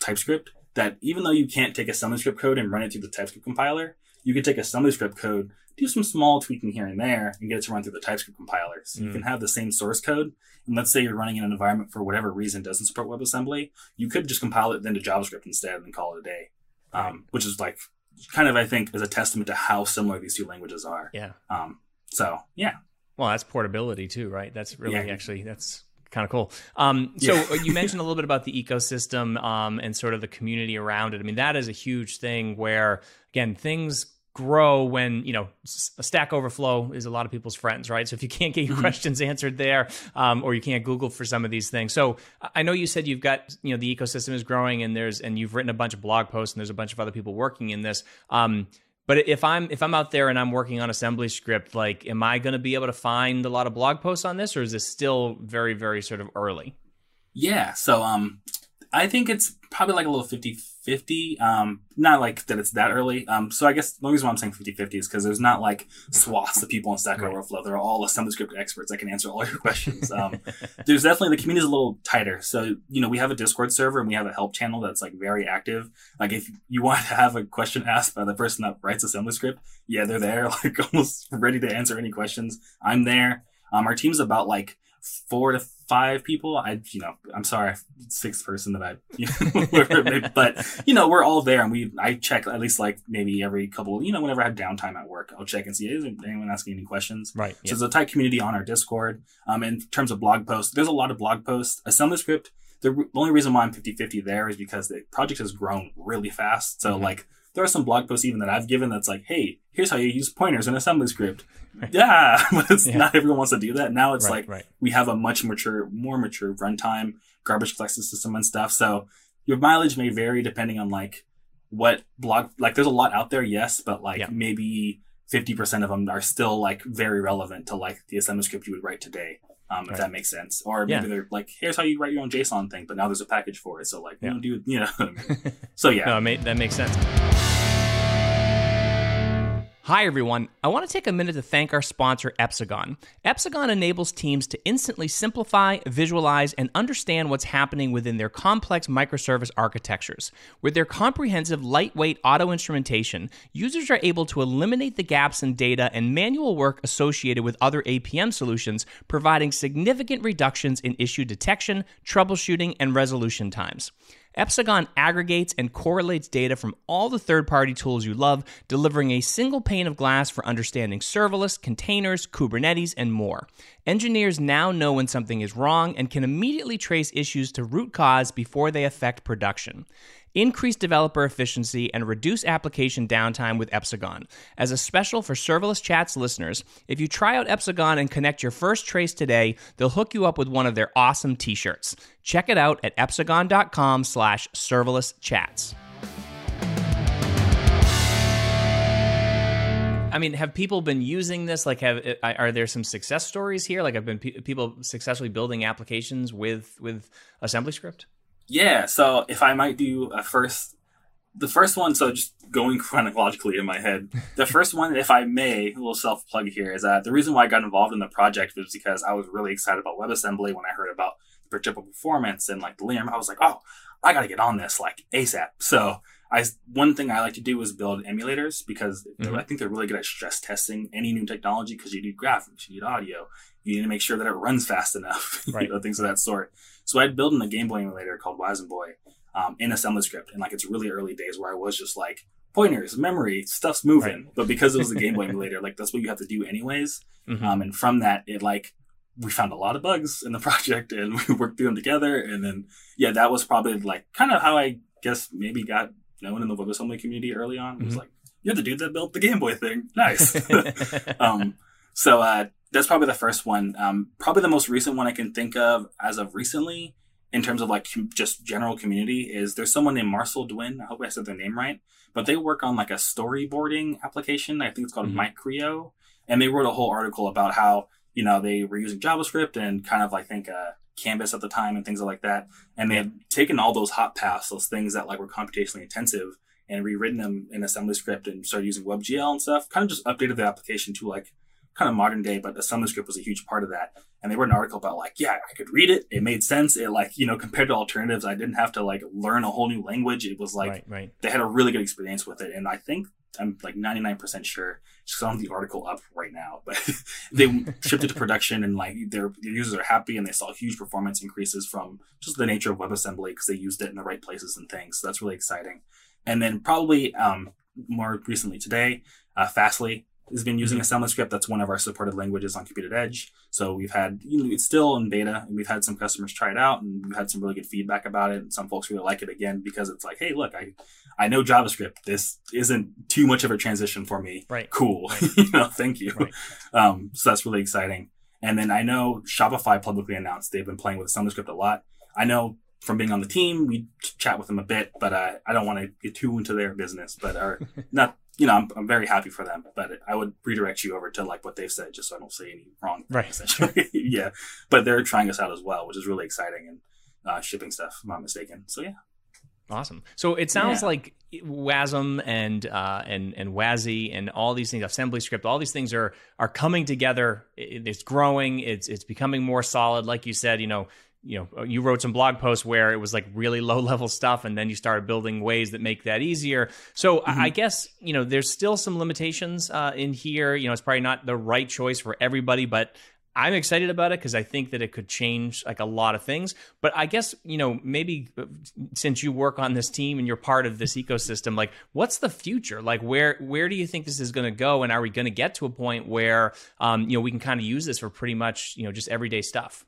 TypeScript that even though you can't take AssemblyScript code and run it through the TypeScript compiler, you can take a AssemblyScript code do some small tweaking here and there and get it to run through the TypeScript compiler. So mm. you can have the same source code. And let's say you're running in an environment for whatever reason doesn't support WebAssembly, you could just compile it then to JavaScript instead and call it a day. Um, which is like kind of I think is a testament to how similar these two languages are. Yeah. Um, so yeah. Well, that's portability too, right? That's really yeah. actually that's kind of cool. Um, so yeah. you mentioned a little bit about the ecosystem um, and sort of the community around it. I mean, that is a huge thing where again things grow when you know stack overflow is a lot of people's friends right? So if you can't get your mm-hmm. questions answered there um, or you can't google for some of these things. So i know you said you've got you know the ecosystem is growing and there's and you've written a bunch of blog posts and there's a bunch of other people working in this. Um, but if i'm if i'm out there and i'm working on assembly script like am i going to be able to find a lot of blog posts on this or is this still very very sort of early? Yeah so um I think it's probably like a little 50 50. Um, not like that it's that early. Um, so I guess the reason why I'm saying 50 50 is because there's not like swaths of people in Stack right. Overflow. They're all AssemblyScript experts that can answer all your questions. Um, there's definitely the community is a little tighter. So, you know, we have a Discord server and we have a help channel that's like very active. Like if you want to have a question asked by the person that writes AssemblyScript, yeah, they're there, like almost ready to answer any questions. I'm there. Um, our team's about like four to five people. I, you know, I'm sorry, sixth person that I, you know, but you know, we're all there, and we, I check at least like maybe every couple, you know, whenever I have downtime at work, I'll check and see is anyone asking any questions. Right. So yeah. there's a tight community on our Discord. Um, in terms of blog posts, there's a lot of blog posts. AssemblyScript the only reason why I'm 50-50 there is because the project has grown really fast. So mm-hmm. like there are some blog posts even that I've given that's like, hey, here's how you use pointers in assembly script. Right. Yeah, but yeah. not everyone wants to do that. Now it's right, like right. we have a much mature, more mature runtime garbage collection system and stuff. So your mileage may vary depending on like what blog like there's a lot out there yes but like yeah. maybe 50% of them are still like very relevant to like the assembly script you would write today um, if that makes sense or maybe yeah. they're like here's how you write your own json thing but now there's a package for it so like yeah. you know, do you know so yeah no, that makes sense Hi, everyone. I want to take a minute to thank our sponsor, Epsagon. Epsagon enables teams to instantly simplify, visualize, and understand what's happening within their complex microservice architectures. With their comprehensive, lightweight auto instrumentation, users are able to eliminate the gaps in data and manual work associated with other APM solutions, providing significant reductions in issue detection, troubleshooting, and resolution times. Epsagon aggregates and correlates data from all the third party tools you love, delivering a single pane of glass for understanding serverless, containers, Kubernetes, and more. Engineers now know when something is wrong and can immediately trace issues to root cause before they affect production increase developer efficiency, and reduce application downtime with Epsagon. As a special for Serverless Chats listeners, if you try out Epsagon and connect your first trace today, they'll hook you up with one of their awesome t-shirts. Check it out at epsagon.com slash serverless chats. I mean, have people been using this? Like, have are there some success stories here? Like, have been pe- people successfully building applications with with assembly script? Yeah, so if I might do a first, the first one, so just going chronologically in my head, the first one, if I may, a little self plug here, is that the reason why I got involved in the project was because I was really excited about WebAssembly when I heard about predictable performance and like the Liam. I was like, oh, I got to get on this like ASAP. So I one thing I like to do is build emulators because mm-hmm. I think they're really good at stress testing any new technology because you need graphics, you need audio, you need to make sure that it runs fast enough, right. you know, things of that sort. So I'd built in a Game Boy emulator called WasmBoy um, in assembly script, and like it's really early days where I was just like pointers, memory, stuff's moving. Right. But because it was a Game Boy emulator, like that's what you have to do anyways. Mm-hmm. Um, and from that, it like we found a lot of bugs in the project, and we worked through them together. And then yeah, that was probably like kind of how I guess maybe got known in the WebAssembly community early on. It was mm-hmm. like you're the dude that built the Game Boy thing. Nice. um, so uh, that's probably the first one. Um, probably the most recent one I can think of as of recently, in terms of like com- just general community, is there's someone named Marcel Dwin. I hope I said their name right, but they work on like a storyboarding application. I think it's called mm-hmm. Micreo, and they wrote a whole article about how you know they were using JavaScript and kind of I think uh, Canvas at the time and things like that, and they had taken all those hot paths, those things that like were computationally intensive, and rewritten them in assembly script and started using WebGL and stuff. Kind of just updated the application to like kind of modern day, but assembly script was a huge part of that. And they wrote an article about like, yeah, I could read it. It made sense. It like, you know, compared to alternatives, I didn't have to like learn a whole new language. It was like, right, right. they had a really good experience with it. And I think I'm like 99% sure just on the article up right now, but they shipped it to production and like their, their users are happy and they saw huge performance increases from just the nature of WebAssembly because they used it in the right places and things. So that's really exciting. And then probably, um, more recently today, uh, Fastly has been using assembly script. That's one of our supported languages on Compute@Edge. So we've had, you know, it's still in beta and we've had some customers try it out and we've had some really good feedback about it. And some folks really like it again because it's like, hey, look, I, I know JavaScript. This isn't too much of a transition for me. Right. Cool. Right. you know, thank you. Right. Um, so that's really exciting. And then I know Shopify publicly announced they've been playing with assembly script a lot. I know from being on the team, we chat with them a bit, but uh, I don't want to get too into their business. But are not you know, I'm, I'm very happy for them, but I would redirect you over to like what they've said, just so I don't say any wrong. Things, right. Essentially. yeah. But they're trying us out as well, which is really exciting and uh, shipping stuff, if I'm not mistaken. So yeah. Awesome. So it sounds yeah. like WASM and uh, and and WASI and all these things, assembly script, all these things are are coming together. It's growing. It's it's becoming more solid. Like you said, you know, you know you wrote some blog posts where it was like really low level stuff and then you started building ways that make that easier. So mm-hmm. i guess you know there's still some limitations uh, in here. You know it's probably not the right choice for everybody but i'm excited about it because i think that it could change like a lot of things. But i guess you know maybe uh, since you work on this team and you're part of this ecosystem like what's the future? Like where where do you think this is going to go? And are we going to get to a point where um, you know we can kind of use this for pretty much you know just everyday stuff?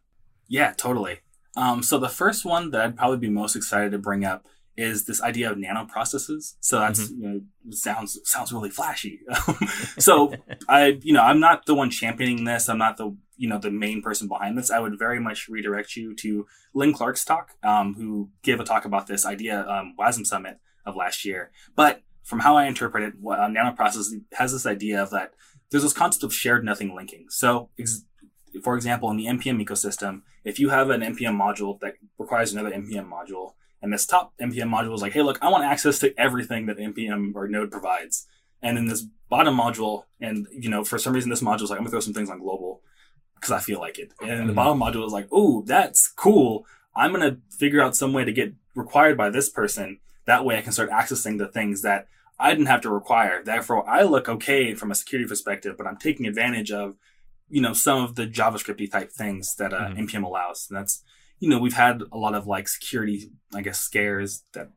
Yeah totally Um, so the first one that I'd probably be most excited to bring up is this idea of nanoprocesses. So that's mm-hmm. you know sounds sounds really flashy. so I you know I'm not the one championing this. I'm not the you know the main person behind this. I would very much redirect you to Lin Clark's talk, um, who gave a talk about this idea um, WASM Summit of last year. But from how I interpret it, uh, nanoprocess has this idea of that there's this concept of shared nothing linking. So ex- for example, in the npm ecosystem, if you have an npm module that requires another npm module, and this top npm module is like, hey, look, I want access to everything that npm or Node provides, and then this bottom module, and you know, for some reason, this module is like, I'm gonna throw some things on global because I feel like it, and mm-hmm. the bottom module is like, oh, that's cool. I'm gonna figure out some way to get required by this person. That way, I can start accessing the things that I didn't have to require. Therefore, I look okay from a security perspective, but I'm taking advantage of you know some of the JavaScripty type things that uh, mm-hmm. npm allows. And that's you know we've had a lot of like security, I guess, scares that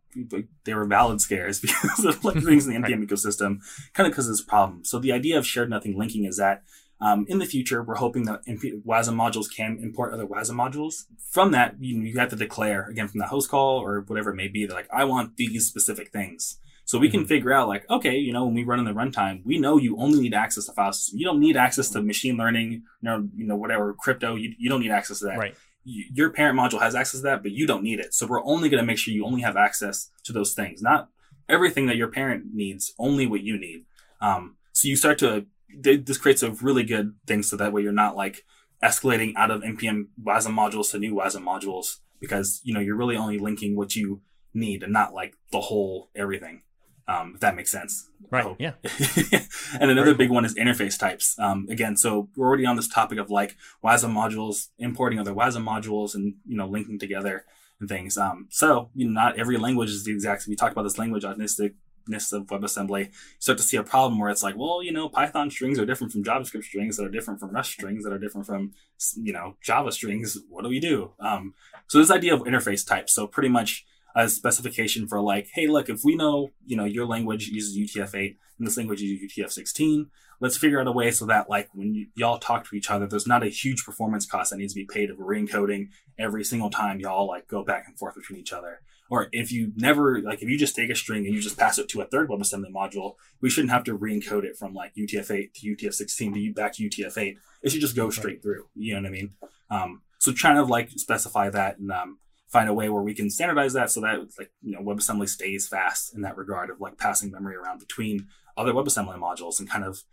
they were valid scares because of like things in the npm right. ecosystem, kind of because of this problem. So the idea of shared nothing linking is that. Um, in the future, we're hoping that MP- WASM modules can import other WASM modules. From that, you, you have to declare again from the host call or whatever it may be. That like I want these specific things. So we can mm-hmm. figure out like, okay, you know, when we run in the runtime, we know you only need access to file system. You don't need access to machine learning, you know, you know, whatever crypto. You, you don't need access to that. Right. your parent module has access to that, but you don't need it. So we're only going to make sure you only have access to those things, not everything that your parent needs, only what you need. Um, so you start to this creates a really good thing, so that way you're not like escalating out of npm WASM modules to new WASM modules because you know you're really only linking what you need and not like the whole everything um, if that makes sense. Right. Yeah. and another big one is interface types. Um, again, so we're already on this topic of like WASM modules, importing other WASM modules, and you know linking together and things. Um, so you know, not every language is the exact. same. We talked about this language agnosticness of WebAssembly. You start to see a problem where it's like, well, you know, Python strings are different from JavaScript strings that are different from Rust strings that are different from you know Java strings. What do we do? Um, so this idea of interface types. So pretty much a specification for like, hey, look, if we know, you know, your language uses UTF-8 and this language uses UTF-16, let's figure out a way so that like when you, y'all talk to each other, there's not a huge performance cost that needs to be paid of re-encoding every single time y'all like go back and forth between each other. Or if you never like if you just take a string and you just pass it to a third WebAssembly module, we shouldn't have to re-encode it from like UTF-8 to UTF-16 to back to UTF-8. It should just go straight through. You know what I mean? Um, so trying to like specify that and um, find a way where we can standardize that so that like you know WebAssembly stays fast in that regard of like passing memory around between other WebAssembly modules and kind of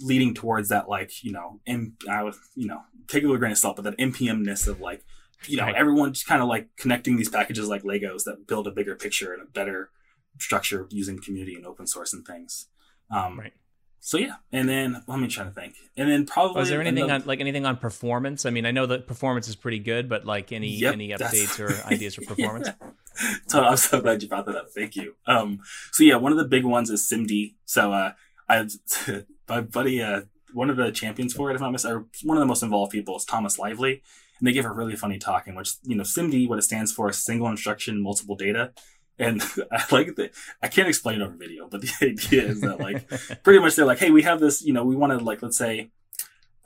leading towards that like you know M- I would you know take it with a grain of salt, but that npmness of like you know right. everyone just kind of like connecting these packages like Legos that build a bigger picture and a better structure using community and open source and things. Um, right so yeah, and then let me try to think, and then probably. Was there anything on like anything on performance? I mean, I know that performance is pretty good, but like any yep, any updates or ideas for performance? yeah. So I'm so glad you brought that up. Thank you. Um, so yeah, one of the big ones is SIMD. So uh, I my buddy, uh, one of the champions for it, if I'm not or one of the most involved people is Thomas Lively, and they give a really funny talk in which you know SIMD, what it stands for, is single instruction, multiple data. And I like that. I can't explain it over video, but the idea is that like pretty much they're like, hey, we have this, you know, we want to like, let's say,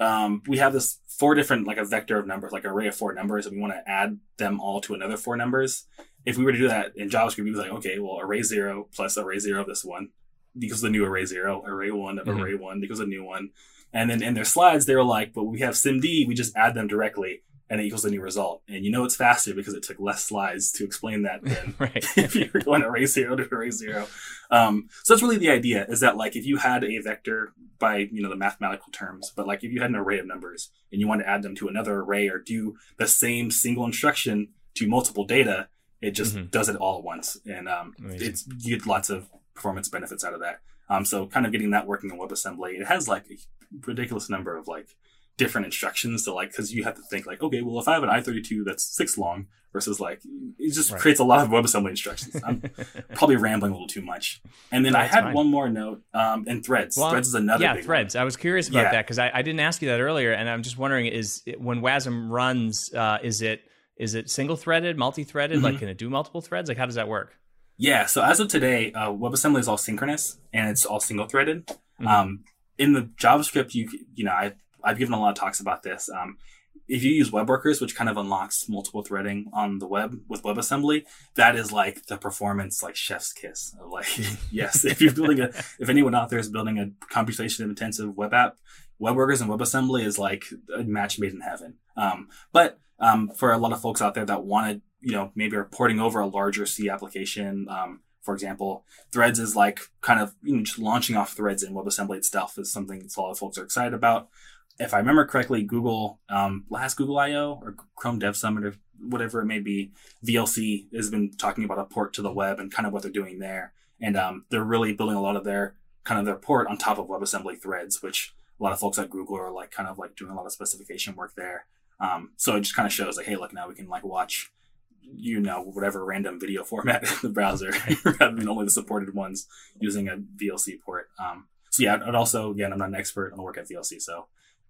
um, we have this four different like a vector of numbers, like an array of four numbers, and we want to add them all to another four numbers. If we were to do that in JavaScript, we'd be like, okay, well, array zero plus array zero of this one because the new array zero, array one of mm-hmm. array one because a new one. And then in their slides, they were like, but we have SIMD, we just add them directly and it equals the new result. And you know it's faster because it took less slides to explain that than if you were going to array zero to array zero. Um, so that's really the idea is that like if you had a vector by you know the mathematical terms, but like if you had an array of numbers and you want to add them to another array or do the same single instruction to multiple data, it just mm-hmm. does it all at once, and um, it's you get lots of performance benefits out of that. Um, so kind of getting that working in WebAssembly, it has like a ridiculous number of like different instructions to like because you have to think like okay well if i have an i32 that's six long versus like it just right. creates a lot of webassembly instructions i'm probably rambling a little too much and then no, i had fine. one more note um and threads well, threads is another yeah threads one. i was curious about yeah. that because I, I, didn't ask you that earlier and i'm just wondering is it, when wasm runs uh is it is it single threaded multi-threaded mm-hmm. like can it do multiple threads like how does that work yeah so as of today uh, webassembly is all synchronous and it's all single threaded mm-hmm. um in the javascript you you know i I've given a lot of talks about this. Um, if you use web workers, which kind of unlocks multiple threading on the web with WebAssembly, that is like the performance like chef's kiss. Like, yes, if you're building a, if anyone out there is building a computation intensive web app, web workers and WebAssembly is like a match made in heaven. Um, but um, for a lot of folks out there that want to, you know, maybe are porting over a larger C application, um, for example, Threads is like kind of you know, just launching off Threads in WebAssembly itself is something a lot of folks are excited about if I remember correctly, Google um, last Google I/O or Chrome Dev Summit or whatever it may be, VLC has been talking about a port to the web and kind of what they're doing there, and um, they're really building a lot of their kind of their port on top of WebAssembly threads, which a lot of folks at Google are like kind of like doing a lot of specification work there. Um, so it just kind of shows like, hey, look, now we can like watch, you know, whatever random video format in the browser rather than only the supported ones using a VLC port. Um, so yeah, and also again, I'm not an expert on the work at VLC, so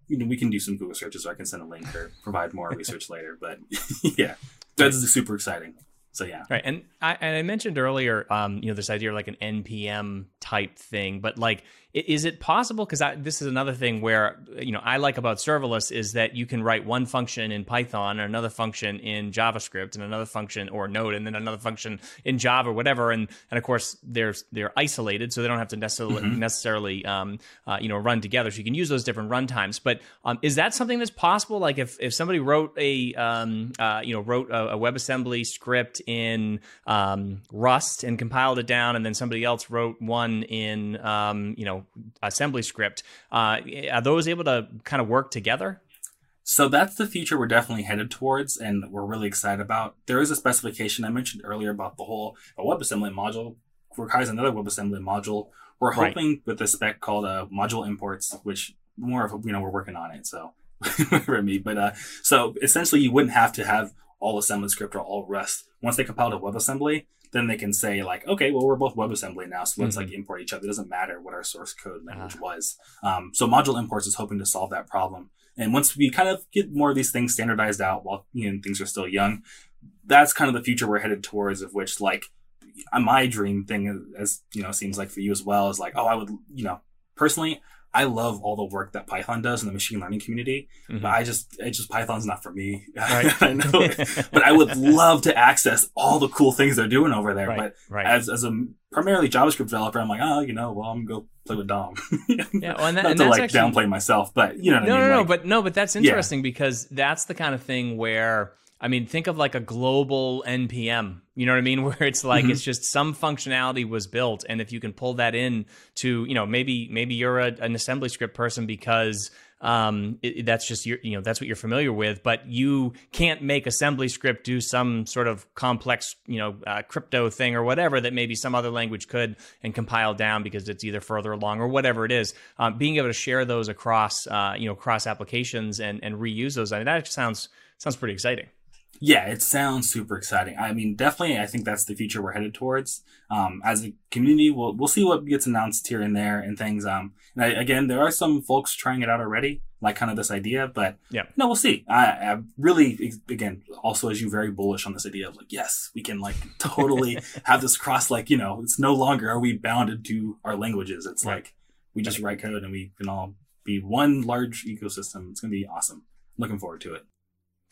you know, we can do some Google searches, or I can send a link or provide more research later. But yeah, Threads is super exciting. So yeah, right. And I and I mentioned earlier, um, you know, this idea of like an npm type thing, but like is it possible? Because this is another thing where you know I like about serverless is that you can write one function in Python and another function in JavaScript and another function or Node and then another function in Java or whatever, and and of course they're they're isolated, so they don't have to necessarily mm-hmm. necessarily um, uh, you know run together. So you can use those different runtimes. But um, is that something that's possible? Like if if somebody wrote a um, uh, you know wrote a, a, WebAssembly script in um, Rust and compiled it down, and then somebody else wrote one in um, you know assembly script. Uh, are those able to kind of work together? So that's the future we're definitely headed towards, and we're really excited about. There is a specification I mentioned earlier about the whole WebAssembly module requires another WebAssembly module. We're hoping right. with a spec called uh, module imports, which more of a, you know we're working on it. So whatever it But uh, so essentially, you wouldn't have to have all assembly script or all Rust. Once they compile to WebAssembly, then they can say like, okay, well, we're both WebAssembly now, so let's mm-hmm. like import each other. It doesn't matter what our source code language uh-huh. was. Um, so module imports is hoping to solve that problem. And once we kind of get more of these things standardized out while you know things are still young, that's kind of the future we're headed towards. Of which like my dream thing, as you know, seems like for you as well, is like, oh, I would, you know, personally, I love all the work that Python does in the machine learning community, mm-hmm. but I just, it just Python's not for me. Right. I know, but I would love to access all the cool things they're doing over there. Right. But right. as as a primarily JavaScript developer, I'm like, oh, you know, well, I'm gonna go play with DOM. yeah, well, and that, not and to like actually, downplay myself, but you know, no, I mean? no, like, no, but no, but that's interesting yeah. because that's the kind of thing where I mean, think of like a global NPM. You know what I mean? Where it's like mm-hmm. it's just some functionality was built, and if you can pull that in to, you know, maybe maybe you're a, an assembly script person because um, it, that's just your, you know, that's what you're familiar with. But you can't make assembly script do some sort of complex, you know, uh, crypto thing or whatever that maybe some other language could and compile down because it's either further along or whatever it is. Um, being able to share those across, uh, you know, cross applications and and reuse those, I mean, that sounds sounds pretty exciting yeah, it sounds super exciting. I mean, definitely, I think that's the future we're headed towards. Um, as a community, we'll we'll see what gets announced here and there and things. Um, and I, again, there are some folks trying it out already, like kind of this idea, but yeah, no, we'll see. I, I really, again, also as you, very bullish on this idea of like, yes, we can like totally have this cross. Like, you know, it's no longer are we bounded to our languages. It's right. like we just write code and we can all be one large ecosystem. It's gonna be awesome. Looking forward to it.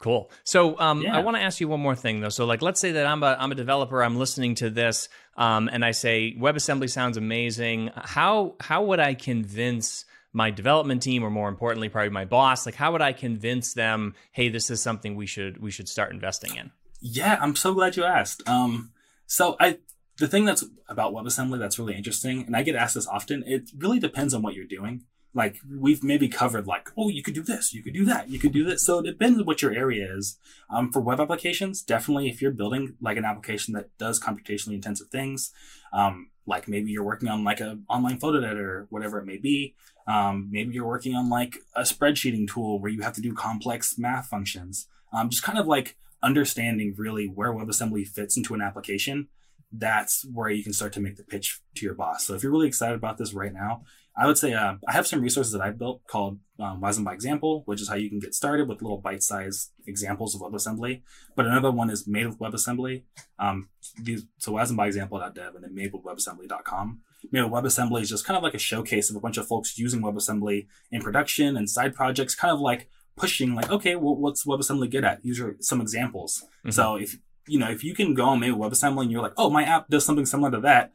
Cool. So um, yeah. I want to ask you one more thing though. So like, let's say that I'm a I'm a developer. I'm listening to this, um, and I say WebAssembly sounds amazing. How how would I convince my development team, or more importantly, probably my boss? Like, how would I convince them? Hey, this is something we should we should start investing in. Yeah, I'm so glad you asked. Um, so I the thing that's about WebAssembly that's really interesting, and I get asked this often. It really depends on what you're doing like we've maybe covered like oh you could do this you could do that you could do this. So it depends what your area is. Um, for web applications definitely if you're building like an application that does computationally intensive things um, like maybe you're working on like an online photo editor whatever it may be um, maybe you're working on like a spreadsheeting tool where you have to do complex math functions um, just kind of like understanding really where webassembly fits into an application that's where you can start to make the pitch to your boss. So if you're really excited about this right now I would say uh, I have some resources that I've built called um, WASM by Example, which is how you can get started with little bite-sized examples of WebAssembly. But another one is Made with WebAssembly. Um, these, so WASM by Example.dev and then Made with WebAssembly.com. Made with WebAssembly is just kind of like a showcase of a bunch of folks using WebAssembly in production and side projects, kind of like pushing like, okay, well, what's WebAssembly good at? These are some examples. Mm-hmm. So if you know if you can go and make WebAssembly and you're like, oh, my app does something similar to that,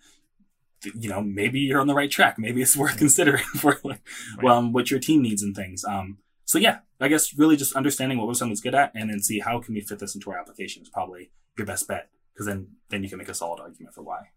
you know, maybe you're on the right track. Maybe it's worth considering for like, right. um, what your team needs and things. Um, so yeah, I guess really just understanding what is good at and then see how can we fit this into our application is probably your best bet because then then you can make a solid argument for why.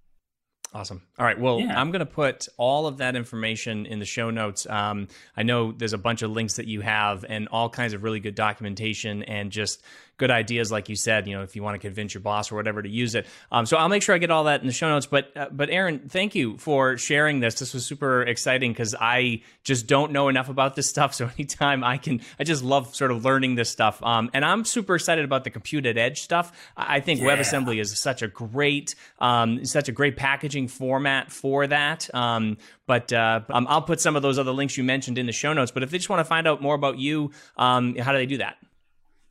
Awesome. All right. Well, yeah. I'm going to put all of that information in the show notes. Um, I know there's a bunch of links that you have and all kinds of really good documentation and just good ideas, like you said. You know, if you want to convince your boss or whatever to use it. Um, so I'll make sure I get all that in the show notes. But uh, but Aaron, thank you for sharing this. This was super exciting because I just don't know enough about this stuff. So anytime I can, I just love sort of learning this stuff. Um, and I'm super excited about the Compute@Edge stuff. I think yeah. WebAssembly is such a great, um, such a great packaging format for that. Um, but uh, um, I'll put some of those other links you mentioned in the show notes. But if they just want to find out more about you, um, how do they do that?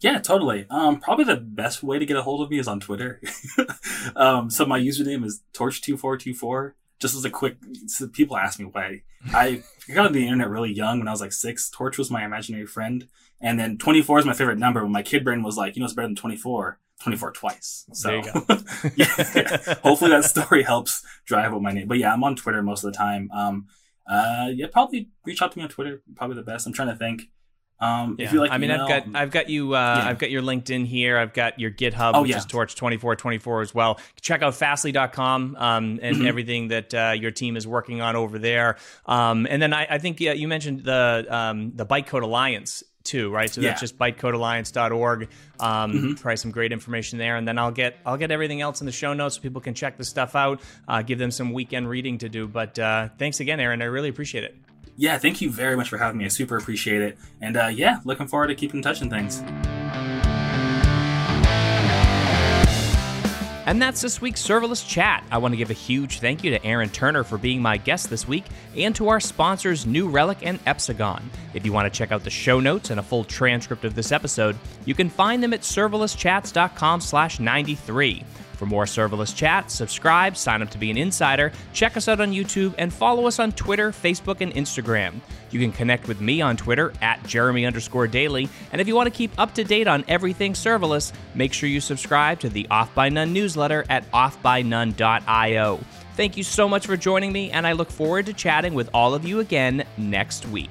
Yeah, totally. Um, probably the best way to get a hold of me is on Twitter. um, so my username is torch2424. Just as a quick, so people ask me why. I got on the internet really young when I was like six. Torch was my imaginary friend. And then 24 is my favorite number. When my kid brain was like, you know, it's better than 24. 24 twice. So yeah, hopefully that story helps drive what my name. But yeah, I'm on Twitter most of the time. Um, uh, yeah, probably reach out to me on Twitter. Probably the best. I'm trying to think. Um, yeah. like, I mean, email, I've got I've got you uh, yeah. I've got your LinkedIn here. I've got your GitHub, oh, which yeah. is Torch twenty four twenty four as well. Check out Fastly.com um, and mm-hmm. everything that uh, your team is working on over there. Um, and then I, I think you mentioned the um, the Bytecode Alliance too, right? So yeah. that's just bytecodealliance.org. Um, mm-hmm. Probably some great information there, and then I'll get I'll get everything else in the show notes so people can check the stuff out. Uh, give them some weekend reading to do. But uh, thanks again, Aaron. I really appreciate it yeah, thank you very much for having me. I super appreciate it. And uh, yeah, looking forward to keeping in touch and things. And that's this week's Serverless Chat. I want to give a huge thank you to Aaron Turner for being my guest this week and to our sponsors New Relic and Epsagon. If you want to check out the show notes and a full transcript of this episode, you can find them at serverlesschats.com slash 93. For more serverless chat, subscribe, sign up to be an insider, check us out on YouTube, and follow us on Twitter, Facebook, and Instagram. You can connect with me on Twitter at Jeremy underscore Daly. And if you want to keep up to date on everything serverless, make sure you subscribe to the Off by None newsletter at offbynone.io. Thank you so much for joining me, and I look forward to chatting with all of you again next week.